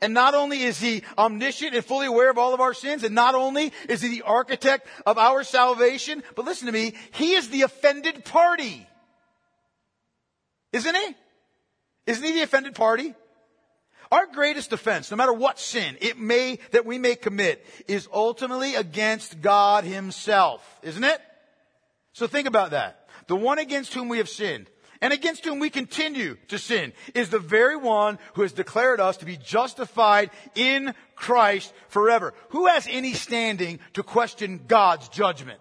and not only is He omniscient and fully aware of all of our sins, and not only is He the architect of our salvation, but listen to me, He is the offended party. Isn't He? Isn't He the offended party? Our greatest offense, no matter what sin it may, that we may commit, is ultimately against God himself, isn't it? So think about that. The one against whom we have sinned and against whom we continue to sin is the very one who has declared us to be justified in Christ forever. Who has any standing to question God's judgment?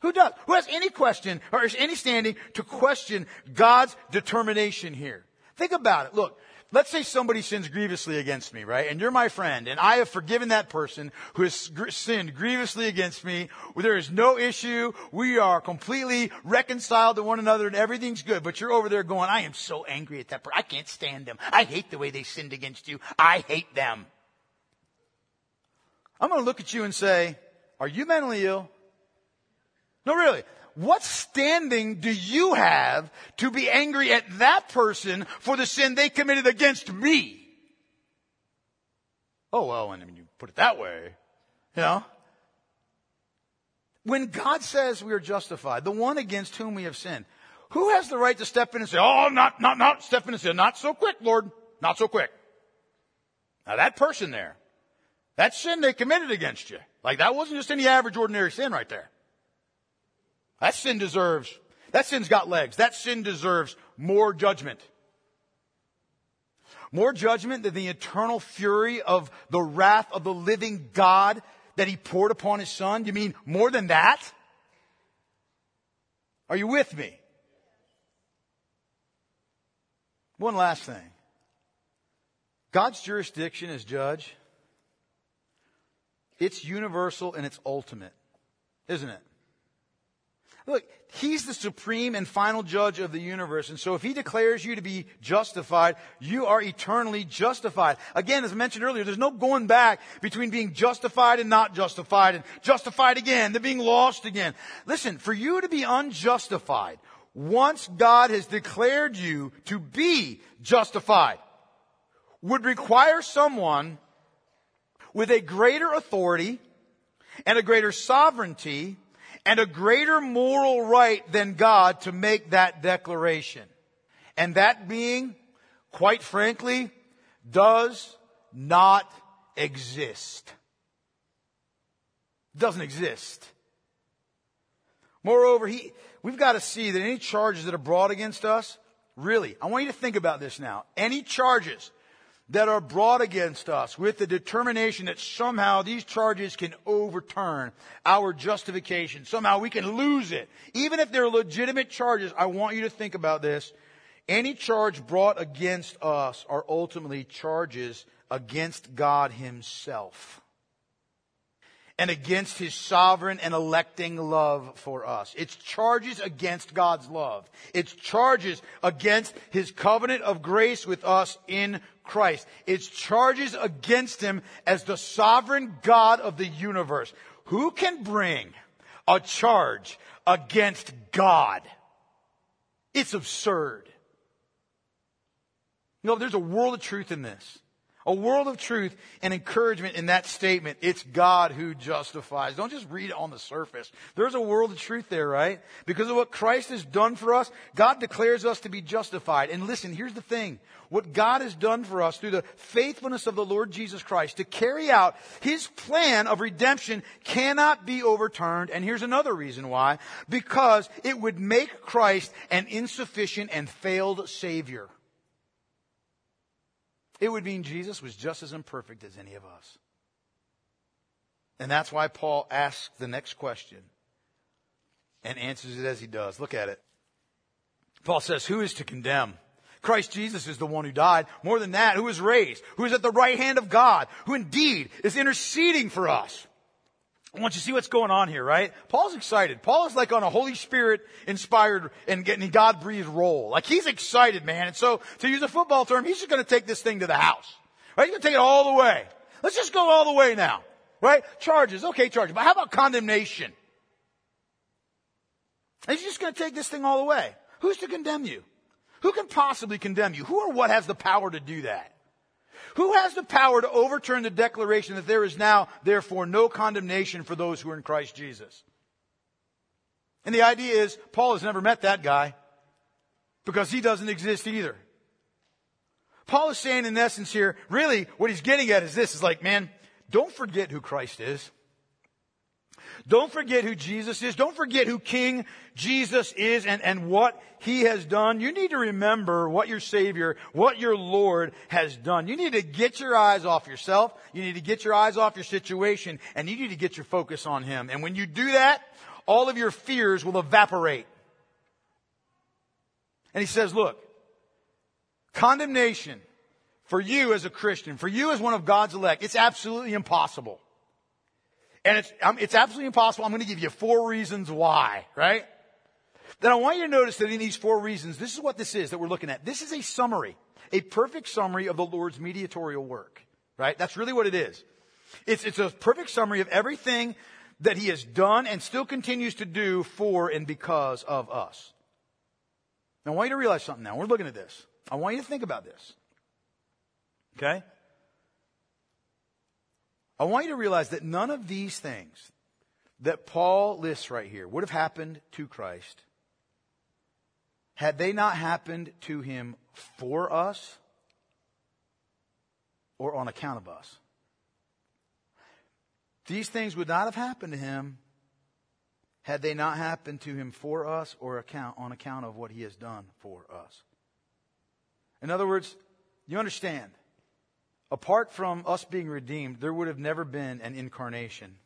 Who does? Who has any question or is any standing to question God's determination here? Think about it. Look, Let's say somebody sins grievously against me, right? And you're my friend, and I have forgiven that person who has sinned grievously against me. There is no issue. We are completely reconciled to one another, and everything's good. But you're over there going, I am so angry at that person. I can't stand them. I hate the way they sinned against you. I hate them. I'm going to look at you and say, Are you mentally ill? No, really what standing do you have to be angry at that person for the sin they committed against me? Oh, well, when you put it that way, you know. When God says we are justified, the one against whom we have sinned, who has the right to step in and say, oh, not, not, not, step in and say, not so quick, Lord, not so quick. Now that person there, that sin they committed against you, like that wasn't just any average ordinary sin right there. That sin deserves, that sin's got legs. That sin deserves more judgment. More judgment than the eternal fury of the wrath of the living God that he poured upon his son? You mean more than that? Are you with me? One last thing. God's jurisdiction as judge, it's universal and it's ultimate, isn't it? Look, He's the supreme and final judge of the universe. And so if He declares you to be justified, you are eternally justified. Again, as I mentioned earlier, there's no going back between being justified and not justified and justified again, then being lost again. Listen, for you to be unjustified, once God has declared you to be justified, would require someone with a greater authority and a greater sovereignty and a greater moral right than God to make that declaration. And that being, quite frankly, does not exist. Doesn't exist. Moreover, he, we've got to see that any charges that are brought against us, really, I want you to think about this now. Any charges that are brought against us with the determination that somehow these charges can overturn our justification. Somehow we can lose it. Even if they're legitimate charges, I want you to think about this. Any charge brought against us are ultimately charges against God Himself and against his sovereign and electing love for us. It's charges against God's love. It's charges against his covenant of grace with us in Christ. It's charges against him as the sovereign God of the universe. Who can bring a charge against God? It's absurd. Know, there's a world of truth in this. A world of truth and encouragement in that statement. It's God who justifies. Don't just read it on the surface. There's a world of truth there, right? Because of what Christ has done for us, God declares us to be justified. And listen, here's the thing. What God has done for us through the faithfulness of the Lord Jesus Christ to carry out His plan of redemption cannot be overturned. And here's another reason why. Because it would make Christ an insufficient and failed Savior it would mean Jesus was just as imperfect as any of us. And that's why Paul asks the next question and answers it as he does. Look at it. Paul says, Who is to condemn? Christ Jesus is the one who died. More than that, who is raised, who is at the right hand of God, who indeed is interceding for us. I want you to see what's going on here, right? Paul's excited. Paul is like on a Holy Spirit inspired and getting God breathed roll. Like he's excited, man. And so, to use a football term, he's just gonna take this thing to the house. Right? He's gonna take it all the way. Let's just go all the way now. Right? Charges. Okay, charges. But how about condemnation? He's just gonna take this thing all the way. Who's to condemn you? Who can possibly condemn you? Who or what has the power to do that? Who has the power to overturn the declaration that there is now, therefore, no condemnation for those who are in Christ Jesus? And the idea is, Paul has never met that guy because he doesn't exist either. Paul is saying in essence here, really, what he's getting at is this, is like, man, don't forget who Christ is. Don't forget who Jesus is. Don't forget who King Jesus is and, and what he has done. You need to remember what your Savior, what your Lord has done. You need to get your eyes off yourself. You need to get your eyes off your situation and you need to get your focus on him. And when you do that, all of your fears will evaporate. And he says, look, condemnation for you as a Christian, for you as one of God's elect, it's absolutely impossible. And it's, um, it's absolutely impossible. I'm going to give you four reasons why, right? Then I want you to notice that in these four reasons, this is what this is that we're looking at. This is a summary, a perfect summary of the Lord's mediatorial work, right? That's really what it is. It's, it's a perfect summary of everything that he has done and still continues to do for and because of us. Now I want you to realize something now. We're looking at this. I want you to think about this. Okay? I want you to realize that none of these things that Paul lists right here would have happened to Christ had they not happened to him for us or on account of us. These things would not have happened to him had they not happened to him for us or account, on account of what he has done for us. In other words, you understand, Apart from us being redeemed, there would have never been an incarnation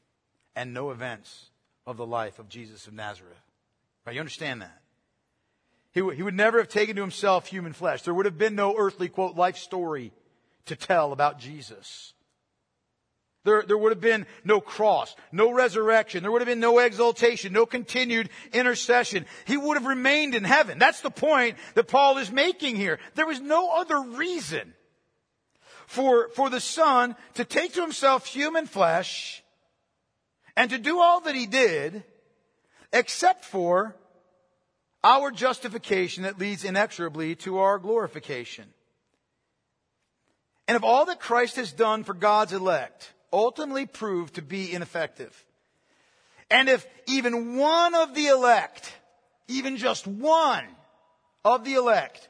and no events of the life of Jesus of Nazareth. Right? You understand that? He, w- he would never have taken to himself human flesh. There would have been no earthly, quote, life story to tell about Jesus. There, there would have been no cross, no resurrection. There would have been no exaltation, no continued intercession. He would have remained in heaven. That's the point that Paul is making here. There was no other reason for, for the Son to take to himself human flesh and to do all that he did except for our justification that leads inexorably to our glorification. And if all that Christ has done for God's elect ultimately proved to be ineffective, And if even one of the elect, even just one of the elect,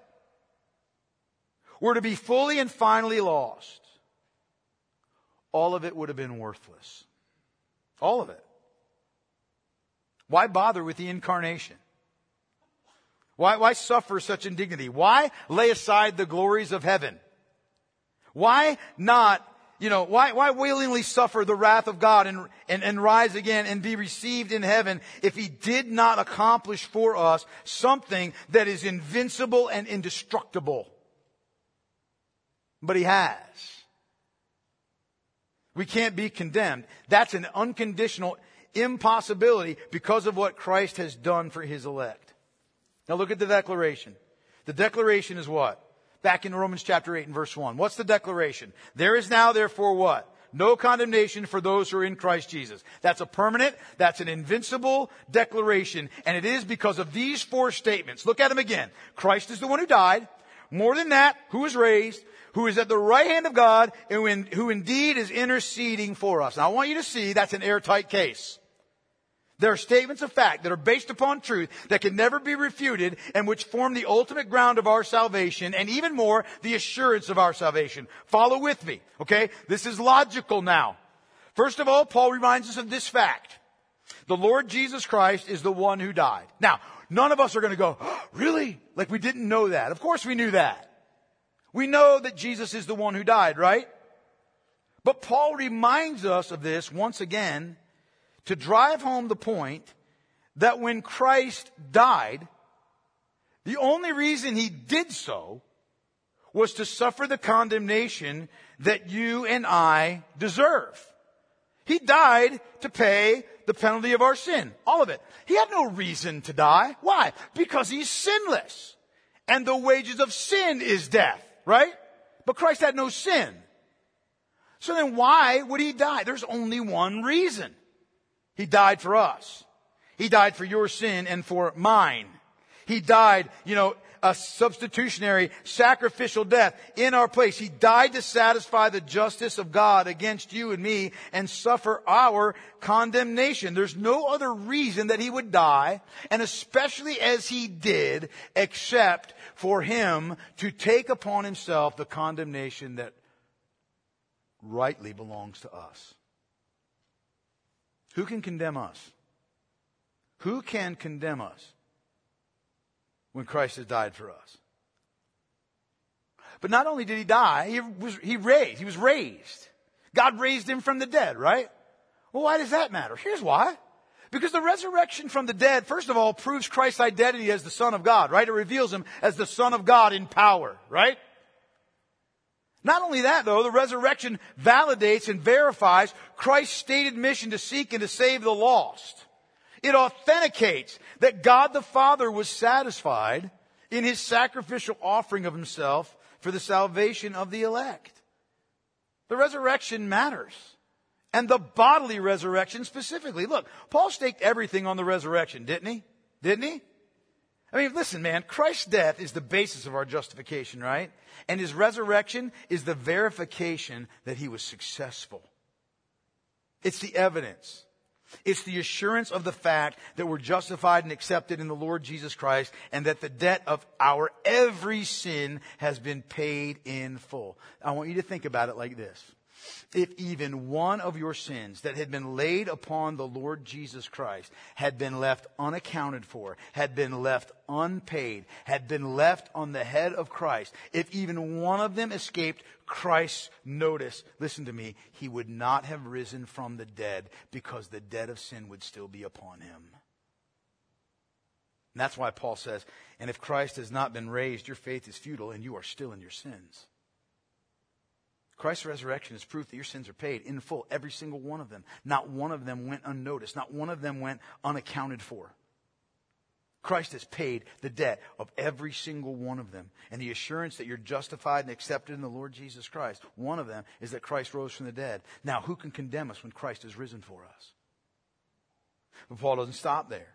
were to be fully and finally lost, all of it would have been worthless. All of it. Why bother with the incarnation? Why, why suffer such indignity? Why lay aside the glories of heaven? Why not, you know, why, why willingly suffer the wrath of God and, and, and rise again and be received in heaven if he did not accomplish for us something that is invincible and indestructible? But he has. We can't be condemned. That's an unconditional impossibility because of what Christ has done for his elect. Now look at the declaration. The declaration is what? Back in Romans chapter 8 and verse 1. What's the declaration? There is now therefore what? No condemnation for those who are in Christ Jesus. That's a permanent, that's an invincible declaration, and it is because of these four statements. Look at them again. Christ is the one who died. More than that, who was raised, who is at the right hand of God, and who indeed is interceding for us. Now I want you to see that's an airtight case. There are statements of fact that are based upon truth that can never be refuted and which form the ultimate ground of our salvation and even more, the assurance of our salvation. Follow with me, okay? This is logical now. First of all, Paul reminds us of this fact. The Lord Jesus Christ is the one who died. Now, none of us are going to go, oh, really? Like we didn't know that. Of course we knew that. We know that Jesus is the one who died, right? But Paul reminds us of this once again to drive home the point that when Christ died, the only reason he did so was to suffer the condemnation that you and I deserve. He died to pay the penalty of our sin. All of it. He had no reason to die. Why? Because he's sinless. And the wages of sin is death, right? But Christ had no sin. So then why would he die? There's only one reason. He died for us. He died for your sin and for mine. He died, you know, a substitutionary sacrificial death in our place. He died to satisfy the justice of God against you and me and suffer our condemnation. There's no other reason that he would die, and especially as he did, except for him to take upon himself the condemnation that rightly belongs to us. Who can condemn us? Who can condemn us when Christ has died for us? But not only did he die, he was, he raised, he was raised. God raised him from the dead, right? Well, why does that matter? Here's why. Because the resurrection from the dead, first of all, proves Christ's identity as the Son of God, right? It reveals him as the Son of God in power, right? Not only that though, the resurrection validates and verifies Christ's stated mission to seek and to save the lost. It authenticates that God the Father was satisfied in his sacrificial offering of himself for the salvation of the elect. The resurrection matters. And the bodily resurrection specifically. Look, Paul staked everything on the resurrection, didn't he? Didn't he? I mean, listen, man, Christ's death is the basis of our justification, right? And his resurrection is the verification that he was successful. It's the evidence. It's the assurance of the fact that we're justified and accepted in the Lord Jesus Christ and that the debt of our every sin has been paid in full. I want you to think about it like this if even one of your sins that had been laid upon the Lord Jesus Christ had been left unaccounted for, had been left unpaid, had been left on the head of Christ, if even one of them escaped Christ's notice, listen to me, he would not have risen from the dead because the debt of sin would still be upon him. And that's why Paul says, and if Christ has not been raised, your faith is futile and you are still in your sins. Christ's resurrection is proof that your sins are paid in full, every single one of them. Not one of them went unnoticed. Not one of them went unaccounted for. Christ has paid the debt of every single one of them. And the assurance that you're justified and accepted in the Lord Jesus Christ, one of them is that Christ rose from the dead. Now, who can condemn us when Christ has risen for us? But Paul doesn't stop there.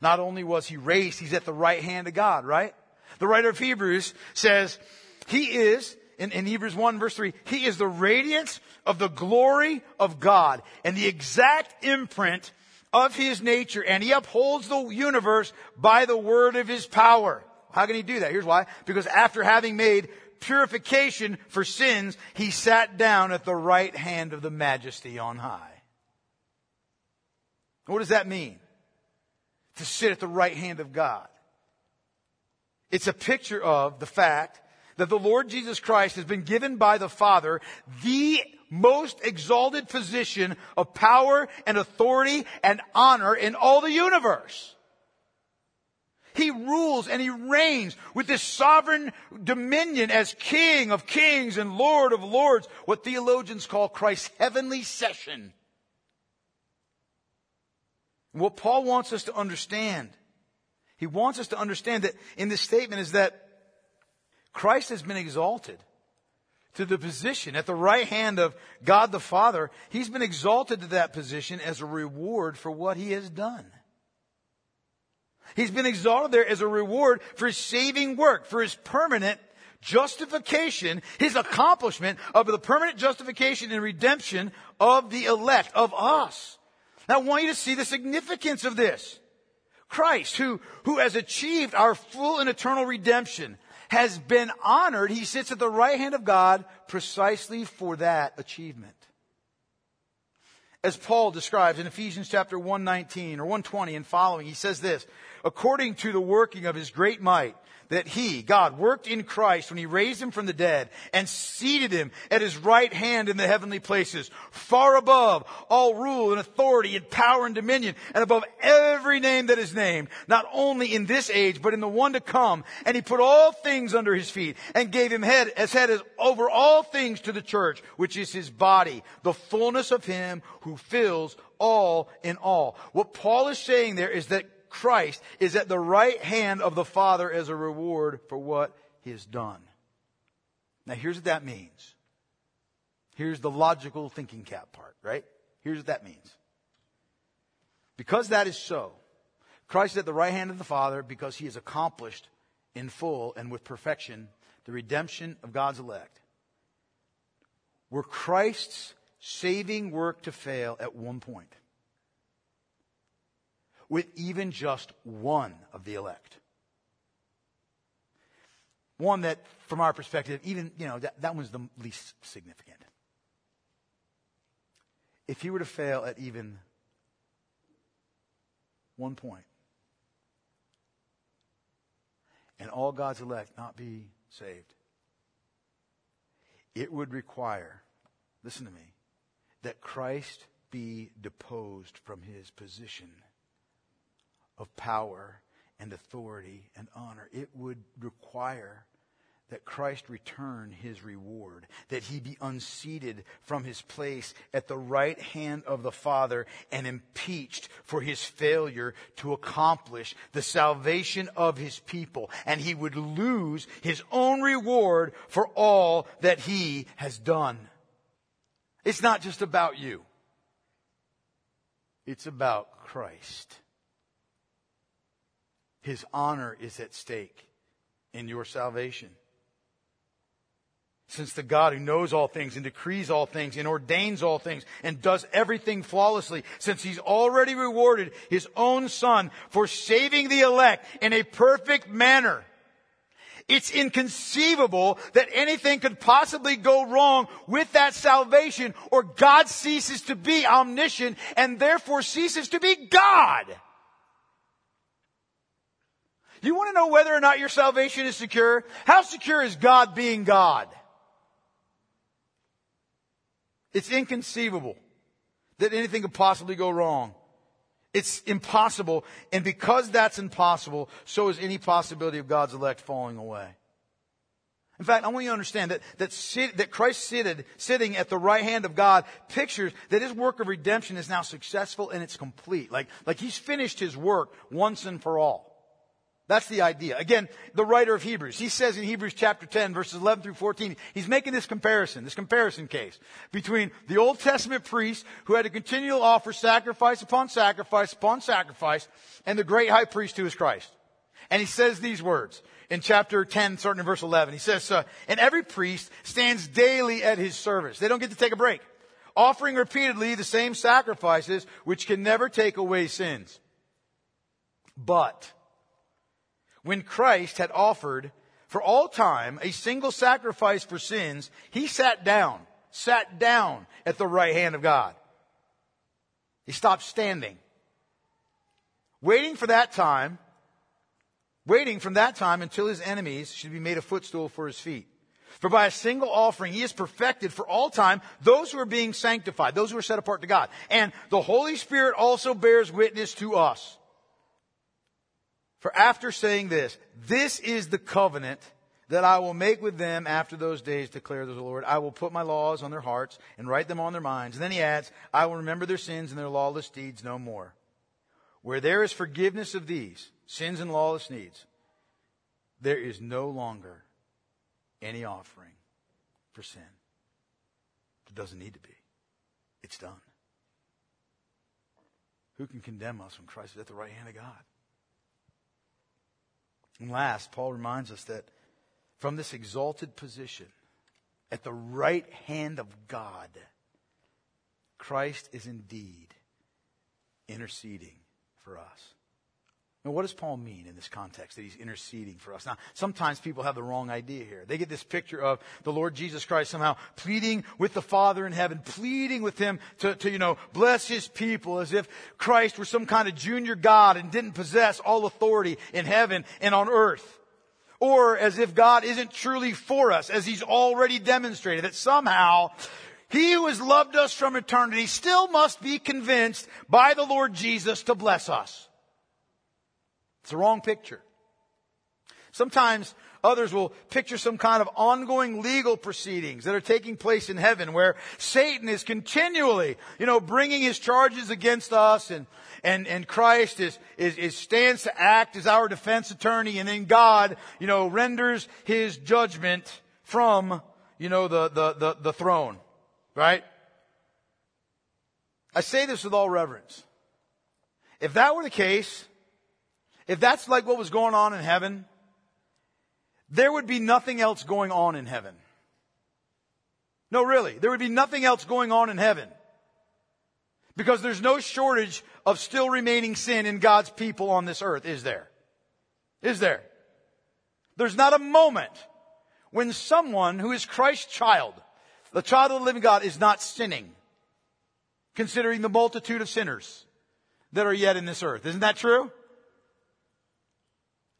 Not only was he raised, he's at the right hand of God, right? The writer of Hebrews says, He is in, in Hebrews 1 verse 3, He is the radiance of the glory of God and the exact imprint of his nature and he upholds the universe by the word of his power. How can he do that? Here's why. Because after having made purification for sins, he sat down at the right hand of the majesty on high. What does that mean? To sit at the right hand of God. It's a picture of the fact that the Lord Jesus Christ has been given by the Father the most exalted position of power and authority and honor in all the universe. He rules and he reigns with this sovereign dominion as King of kings and Lord of lords, what theologians call Christ's heavenly session. what Paul wants us to understand, he wants us to understand that in this statement is that Christ has been exalted to the position at the right hand of God the Father. He's been exalted to that position as a reward for what he has done. He's been exalted there as a reward for his saving work, for his permanent justification, his accomplishment of the permanent justification and redemption of the elect, of us. Now I want you to see the significance of this. Christ, who, who has achieved our full and eternal redemption, has been honored. He sits at the right hand of God precisely for that achievement. As Paul describes in Ephesians chapter 119 or 120 and following, he says this, according to the working of his great might, that he, God, worked in Christ when he raised him from the dead and seated him at his right hand in the heavenly places, far above all rule and authority and power and dominion, and above every name that is named, not only in this age, but in the one to come. And he put all things under his feet and gave him head as head as over all things to the church, which is his body, the fullness of him who fills all in all. What Paul is saying there is that Christ is at the right hand of the Father as a reward for what he has done. Now here's what that means. Here's the logical thinking cap part, right? Here's what that means. Because that is so, Christ is at the right hand of the Father because he has accomplished in full and with perfection the redemption of God's elect. Were Christ's saving work to fail at one point, with even just one of the elect. One that, from our perspective, even, you know, that, that was the least significant. If he were to fail at even one point, and all God's elect not be saved, it would require, listen to me, that Christ be deposed from his position of power and authority and honor. It would require that Christ return his reward, that he be unseated from his place at the right hand of the Father and impeached for his failure to accomplish the salvation of his people. And he would lose his own reward for all that he has done. It's not just about you. It's about Christ. His honor is at stake in your salvation. Since the God who knows all things and decrees all things and ordains all things and does everything flawlessly, since he's already rewarded his own son for saving the elect in a perfect manner, it's inconceivable that anything could possibly go wrong with that salvation or God ceases to be omniscient and therefore ceases to be God. You want to know whether or not your salvation is secure? How secure is God being God? It's inconceivable that anything could possibly go wrong. It's impossible. And because that's impossible, so is any possibility of God's elect falling away. In fact, I want you to understand that, that, sit, that Christ seated, sitting at the right hand of God pictures that his work of redemption is now successful and it's complete. Like, like he's finished his work once and for all. That's the idea. Again, the writer of Hebrews, he says in Hebrews chapter 10 verses 11 through 14, he's making this comparison, this comparison case between the Old Testament priest who had to continually offer sacrifice upon sacrifice upon sacrifice and the great high priest who is Christ. And he says these words in chapter 10, starting in verse 11. He says, and every priest stands daily at his service. They don't get to take a break offering repeatedly the same sacrifices which can never take away sins. But when Christ had offered for all time a single sacrifice for sins, he sat down, sat down at the right hand of God. He stopped standing. Waiting for that time, waiting from that time until his enemies should be made a footstool for his feet. For by a single offering, he has perfected for all time those who are being sanctified, those who are set apart to God. And the Holy Spirit also bears witness to us. For after saying this, this is the covenant that I will make with them after those days, declare the Lord. I will put my laws on their hearts and write them on their minds. And then he adds, I will remember their sins and their lawless deeds no more. Where there is forgiveness of these, sins and lawless needs, there is no longer any offering for sin. It doesn't need to be. It's done. Who can condemn us when Christ is at the right hand of God? And last, Paul reminds us that from this exalted position at the right hand of God, Christ is indeed interceding for us. Now, what does Paul mean in this context that he's interceding for us? Now, sometimes people have the wrong idea here. They get this picture of the Lord Jesus Christ somehow pleading with the Father in heaven, pleading with him to, to, you know, bless his people as if Christ were some kind of junior God and didn't possess all authority in heaven and on earth. Or as if God isn't truly for us, as he's already demonstrated that somehow he who has loved us from eternity still must be convinced by the Lord Jesus to bless us. It's the wrong picture. Sometimes others will picture some kind of ongoing legal proceedings that are taking place in heaven where Satan is continually, you know, bringing his charges against us and, and, and Christ is, is, is stands to act as our defense attorney and then God, you know, renders his judgment from, you know, the, the, the, the throne. Right? I say this with all reverence. If that were the case, if that's like what was going on in heaven, there would be nothing else going on in heaven. No, really. There would be nothing else going on in heaven. Because there's no shortage of still remaining sin in God's people on this earth, is there? Is there? There's not a moment when someone who is Christ's child, the child of the living God, is not sinning, considering the multitude of sinners that are yet in this earth. Isn't that true?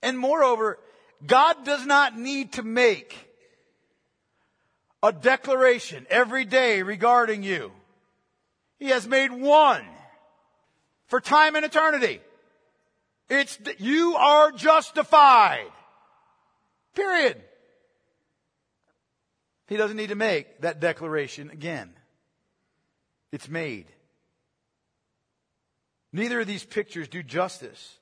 And moreover, God does not need to make a declaration every day regarding you. He has made one for time and eternity. It's, you are justified. Period. He doesn't need to make that declaration again. It's made. Neither of these pictures do justice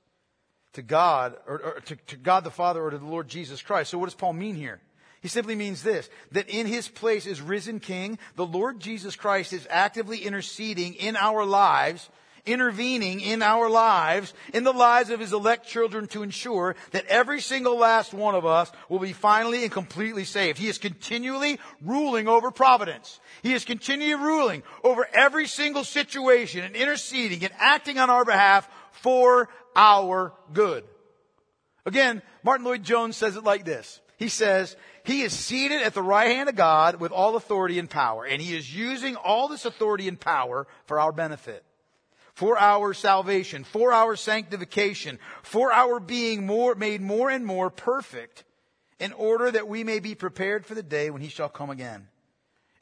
to God, or, or to, to God the Father, or to the Lord Jesus Christ. So what does Paul mean here? He simply means this, that in his place is risen king, the Lord Jesus Christ is actively interceding in our lives, intervening in our lives, in the lives of his elect children to ensure that every single last one of us will be finally and completely saved. He is continually ruling over providence. He is continually ruling over every single situation and interceding and acting on our behalf for our good. Again, Martyn Lloyd-Jones says it like this. He says, He is seated at the right hand of God with all authority and power, and He is using all this authority and power for our benefit. For our salvation, for our sanctification, for our being more, made more and more perfect, in order that we may be prepared for the day when He shall come again.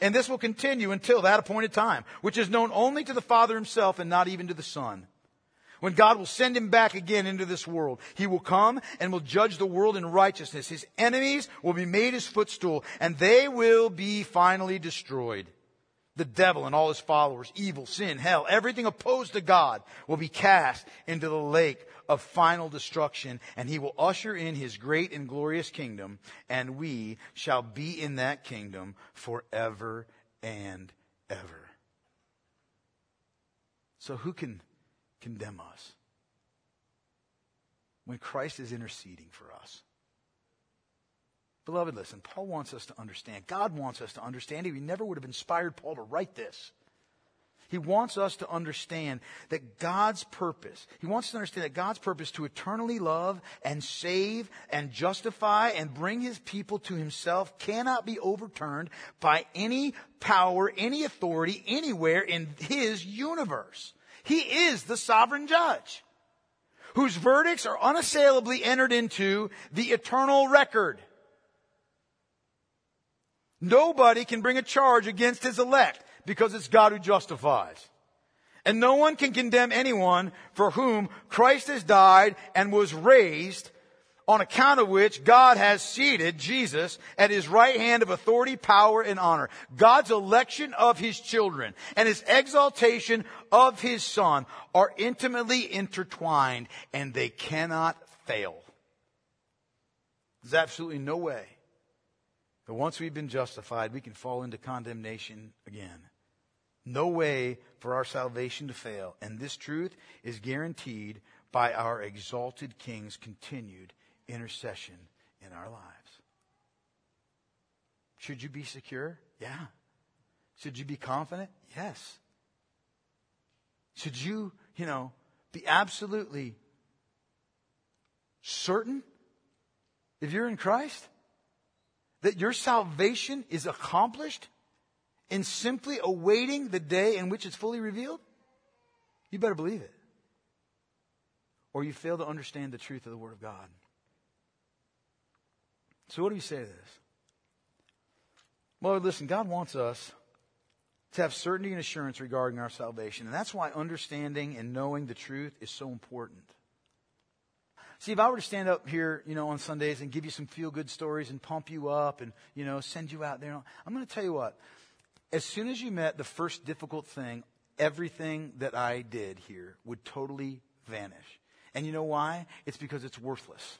And this will continue until that appointed time, which is known only to the Father Himself and not even to the Son when God will send him back again into this world. He will come and will judge the world in righteousness. His enemies will be made his footstool and they will be finally destroyed. The devil and all his followers, evil, sin, hell, everything opposed to God will be cast into the lake of final destruction and he will usher in his great and glorious kingdom and we shall be in that kingdom forever and ever. So who can condemn us when Christ is interceding for us. Beloved, listen, Paul wants us to understand. God wants us to understand. He never would have inspired Paul to write this. He wants us to understand that God's purpose, He wants us to understand that God's purpose to eternally love and save and justify and bring His people to Himself cannot be overturned by any power, any authority, anywhere in His universe. He is the sovereign judge whose verdicts are unassailably entered into the eternal record. Nobody can bring a charge against his elect because it's God who justifies. And no one can condemn anyone for whom Christ has died and was raised on account of which God has seated Jesus at his right hand of authority, power, and honor. God's election of his children and his exaltation of his son are intimately intertwined and they cannot fail. There's absolutely no way that once we've been justified, we can fall into condemnation again. No way for our salvation to fail. And this truth is guaranteed by our exalted King's continued intercession in our lives. Should you be secure? Yeah. Should you be confident? Yes. Should you, you know, be absolutely certain if you're in Christ that your salvation is accomplished in simply awaiting the day in which it's fully revealed? You better believe it. Or you fail to understand the truth of the Word of God. So, what do you say to this? Well, listen, God wants us to have certainty and assurance regarding our salvation. And that's why understanding and knowing the truth is so important. See, if I were to stand up here, you know, on Sundays and give you some feel good stories and pump you up and, you know, send you out there, I'm going to tell you what. As soon as you met the first difficult thing, everything that I did here would totally vanish. And you know why? It's because it's worthless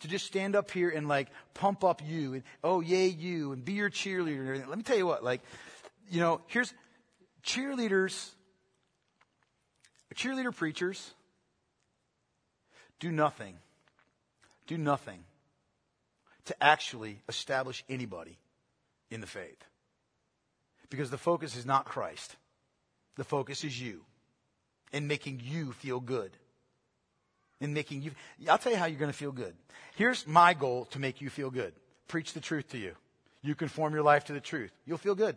to just stand up here and like pump up you and oh yay you and be your cheerleader and everything. Let me tell you what, like, you know, here's cheerleaders, cheerleader preachers do nothing, do nothing to actually establish anybody in the faith. Because the focus is not Christ. The focus is you and making you feel good in making you, I'll tell you how you're going to feel good. Here's my goal to make you feel good. Preach the truth to you. You conform your life to the truth. You'll feel good.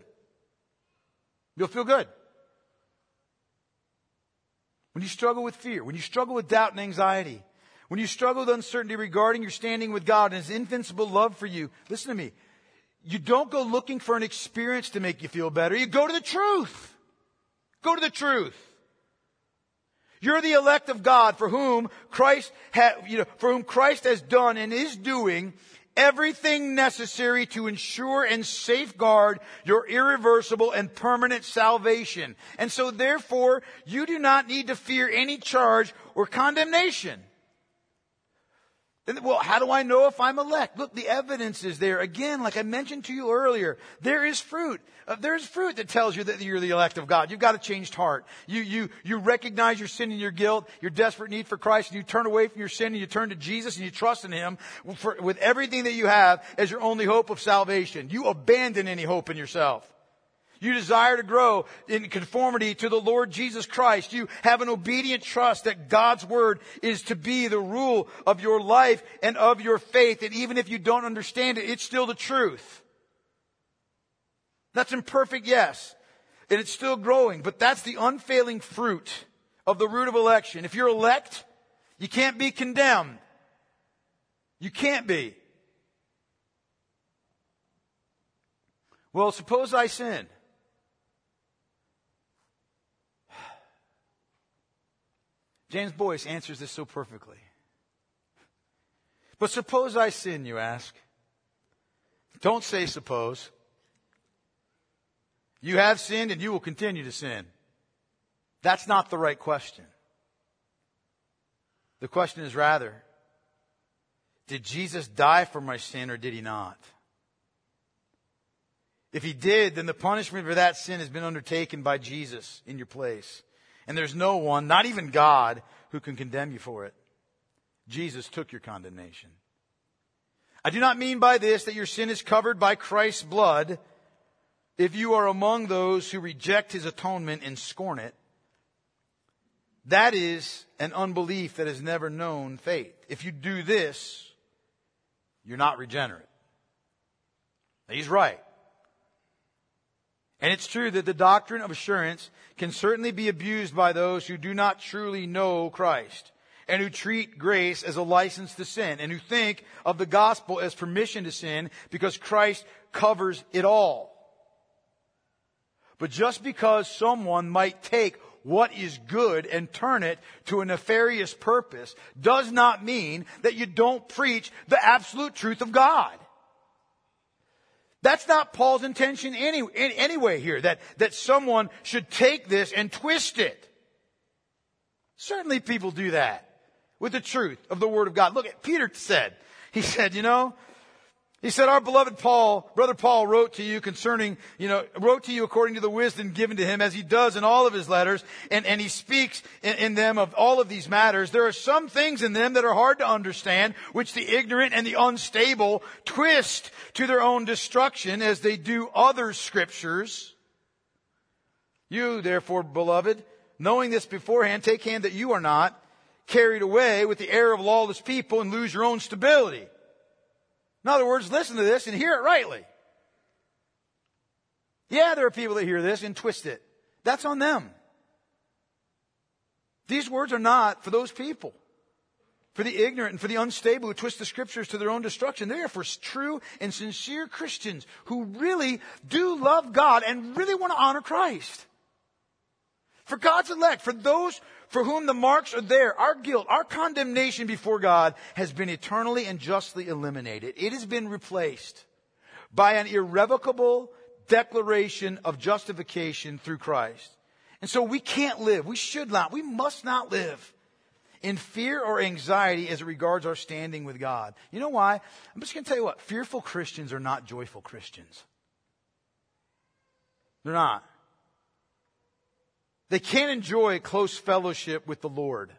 You'll feel good. When you struggle with fear, when you struggle with doubt and anxiety, when you struggle with uncertainty regarding your standing with God and His invincible love for you, listen to me. You don't go looking for an experience to make you feel better. You go to the truth. Go to the truth. You're the elect of God for whom Christ ha, you know, for whom Christ has done and is doing everything necessary to ensure and safeguard your irreversible and permanent salvation. And so therefore, you do not need to fear any charge or condemnation. Well, how do I know if I'm elect? Look, the evidence is there. Again, like I mentioned to you earlier, there is fruit. Uh, there's fruit that tells you that you're the elect of God. You've got a changed heart. You, you, you recognize your sin and your guilt, your desperate need for Christ, and you turn away from your sin and you turn to Jesus and you trust in Him for, with everything that you have as your only hope of salvation. You abandon any hope in yourself. You desire to grow in conformity to the Lord Jesus Christ. You have an obedient trust that God's Word is to be the rule of your life and of your faith. And even if you don't understand it, it's still the truth. That's imperfect, yes. And it's still growing, but that's the unfailing fruit of the root of election. If you're elect, you can't be condemned. You can't be. Well, suppose I sin. James Boice answers this so perfectly. But suppose I sin, you ask. Don't say suppose. You have sinned and you will continue to sin. That's not the right question. The question is rather, did Jesus die for my sin or did he not? If he did, then the punishment for that sin has been undertaken by Jesus in your place. And there's no one, not even God, who can condemn you for it. Jesus took your condemnation. I do not mean by this that your sin is covered by Christ's blood. if you are among those who reject his atonement and scorn it, that is an unbelief that has never known faith. If you do this, you're not regenerate. He's right. And it's true that the doctrine of assurance can certainly be abused by those who do not truly know Christ and who treat grace as a license to sin and who think of the gospel as permission to sin because Christ covers it all. But just because someone might take what is good and turn it to a nefarious purpose does not mean that you don't preach the absolute truth of God. That's not Paul's intention any, anyway here, that, that someone should take this and twist it. Certainly people do that with the truth of the Word of God. Look at Peter said, he said, you know, he said, our beloved Paul, brother Paul wrote to you concerning, you know, wrote to you according to the wisdom given to him as he does in all of his letters. And, and he speaks in, in them of all of these matters. There are some things in them that are hard to understand, which the ignorant and the unstable twist to their own destruction as they do other scriptures. You, therefore, beloved, knowing this beforehand, take hand that you are not carried away with the error of lawless people and lose your own stability in other words, listen to this and hear it rightly. Yeah, there are people that hear this and twist it. That's on them. These words are not for those people. For the ignorant and for the unstable who twist the scriptures to their own destruction. They are for true and sincere Christians who really do love God and really want to honor Christ. For God's elect, for those for whom the marks are there. Our guilt, our condemnation before God has been eternally and justly eliminated. It has been replaced by an irrevocable declaration of justification through Christ. And so we can't live, we should not, we must not live in fear or anxiety as it regards our standing with God. You know why? I'm just going to tell you what, fearful Christians are not joyful Christians. They're not. They can't enjoy close fellowship with the Lord.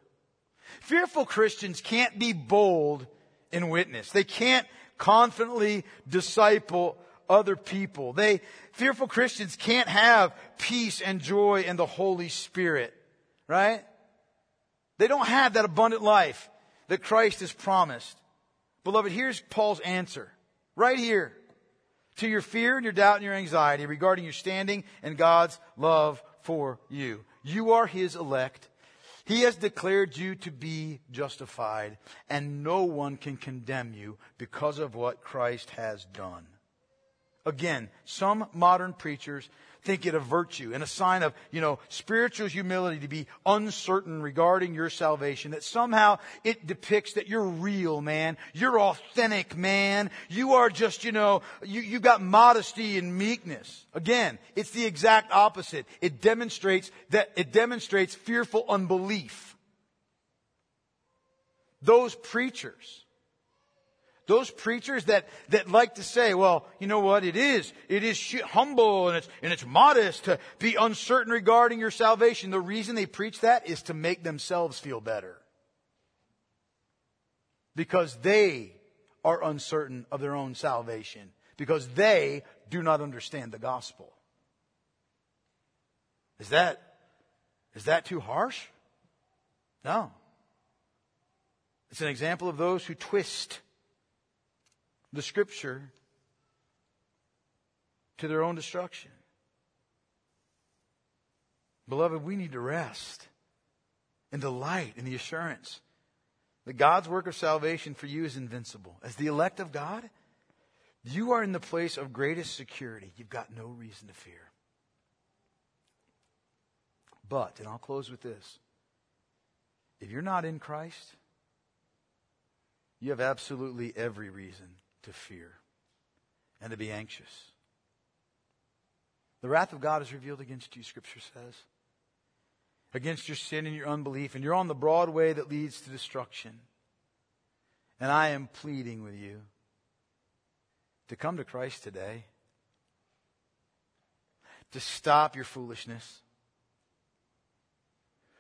Fearful Christians can't be bold in witness. They can't confidently disciple other people. They, fearful Christians can't have peace and joy in the Holy Spirit, right? They don't have that abundant life that Christ has promised. Beloved, here's Paul's answer. Right here. To your fear and your doubt and your anxiety regarding your standing in God's love for you. You are his elect. He has declared you to be justified, and no one can condemn you because of what Christ has done. Again, some modern preachers think it a virtue and a sign of, you know, spiritual humility to be uncertain regarding your salvation. That somehow it depicts that you're real, man. You're authentic, man. You are just, you know, you, you got modesty and meekness. Again, it's the exact opposite. It demonstrates that, it demonstrates fearful unbelief. Those preachers those preachers that, that like to say, well, you know what, it is, it is humble and it's, and it's modest to be uncertain regarding your salvation. The reason they preach that is to make themselves feel better. Because they are uncertain of their own salvation. Because they do not understand the gospel. Is that, is that too harsh? No. It's an example of those who twist the scripture to their own destruction. Beloved, we need to rest and delight in the assurance that God's work of salvation for you is invincible. As the elect of God, you are in the place of greatest security. You've got no reason to fear. But, and I'll close with this if you're not in Christ, you have absolutely every reason to fear and to be anxious. The wrath of God is revealed against you, Scripture says. Against your sin and your unbelief, and you're on the broad way that leads to destruction. And I am pleading with you to come to Christ today, to stop your foolishness,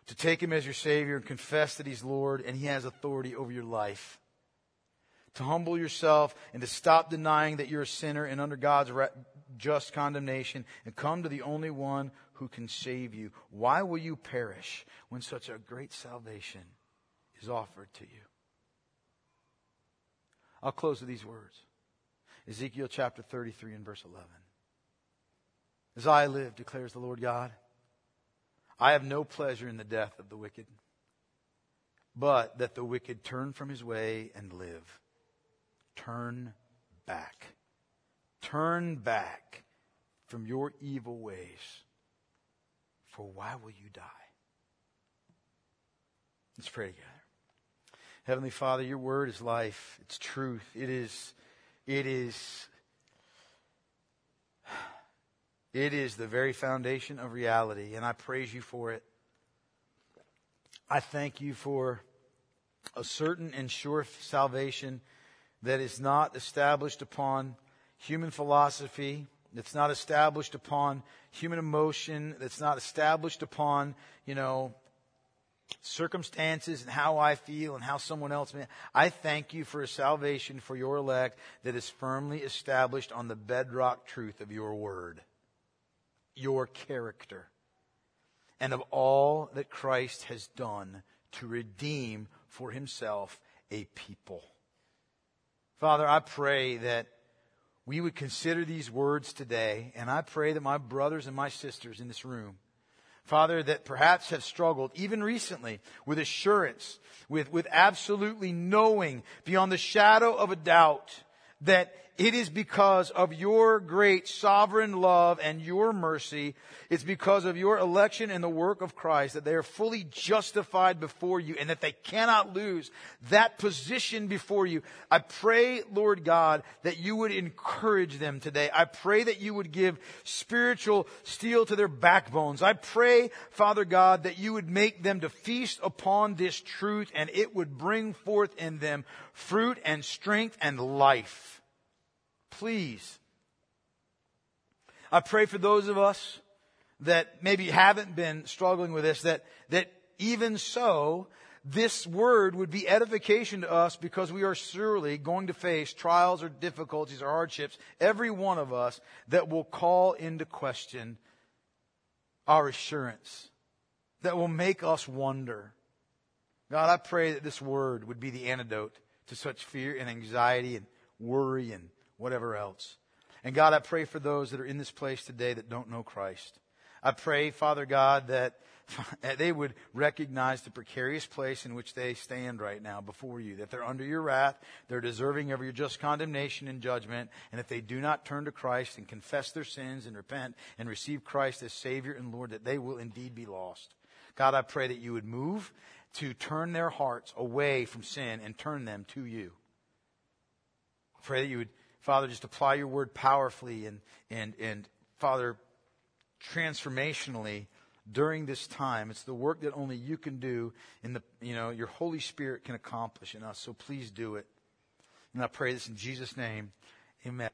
to take Him as your Savior and confess that He's Lord and He has authority over your life to humble yourself and to stop denying that you're a sinner and under God's just condemnation and come to the only one who can save you. Why will you perish when such a great salvation is offered to you? I'll close with these words. Ezekiel chapter 33 and verse 11. As I live, declares the Lord God, I have no pleasure in the death of the wicked, but that the wicked turn from his way and live. Turn back. Turn back from your evil ways. For why will you die? Let's pray together. Heavenly Father, your word is life. It's truth. It is, it is, it is the very foundation of reality, and I praise you for it. I thank you for a certain and sure salvation that is not established upon human philosophy, that's not established upon human emotion, that's not established upon, you know, circumstances and how I feel and how someone else may. I thank you for a salvation for your elect that is firmly established on the bedrock truth of your word, your character, and of all that Christ has done to redeem for himself a people. Father, I pray that we would consider these words today, and I pray that my brothers and my sisters in this room Father, that perhaps have struggled even recently with assurance, with, with absolutely knowing beyond the shadow of a doubt that it is because of your great sovereign love and your mercy. It's because of your election and the work of Christ that they are fully justified before you and that they cannot lose that position before you. I pray, Lord God, that you would encourage them today. I pray that you would give spiritual steel to their backbones. I pray, Father God, that you would make them to feast upon this truth and it would bring forth in them fruit and strength and life please. I pray for those of us that maybe haven't been struggling with this, that, that even so, this word would be edification to us because we are surely going to face trials or difficulties or hardships, every one of us, that will call into question our assurance, that will make us wonder. God, I pray that this word would be the antidote to such fear and anxiety and worry and whatever else. And God, I pray for those that are in this place today that don't know Christ. I pray, Father God, that they would recognize the precarious place in which they stand right now before you, that they're under your wrath, they're deserving of your just condemnation and judgment, and if they do not turn to Christ and confess their sins and repent and receive Christ as Savior and Lord, that they will indeed be lost. God, I pray that you would move to turn their hearts away from sin and turn them to you. I pray that you would Father, just apply your word powerfully and, and, and Father, transformationally during this time. It's the work that only you can do in the, you know, your Holy Spirit can accomplish in us. So please do it. And I pray this in Jesus' name. Amen.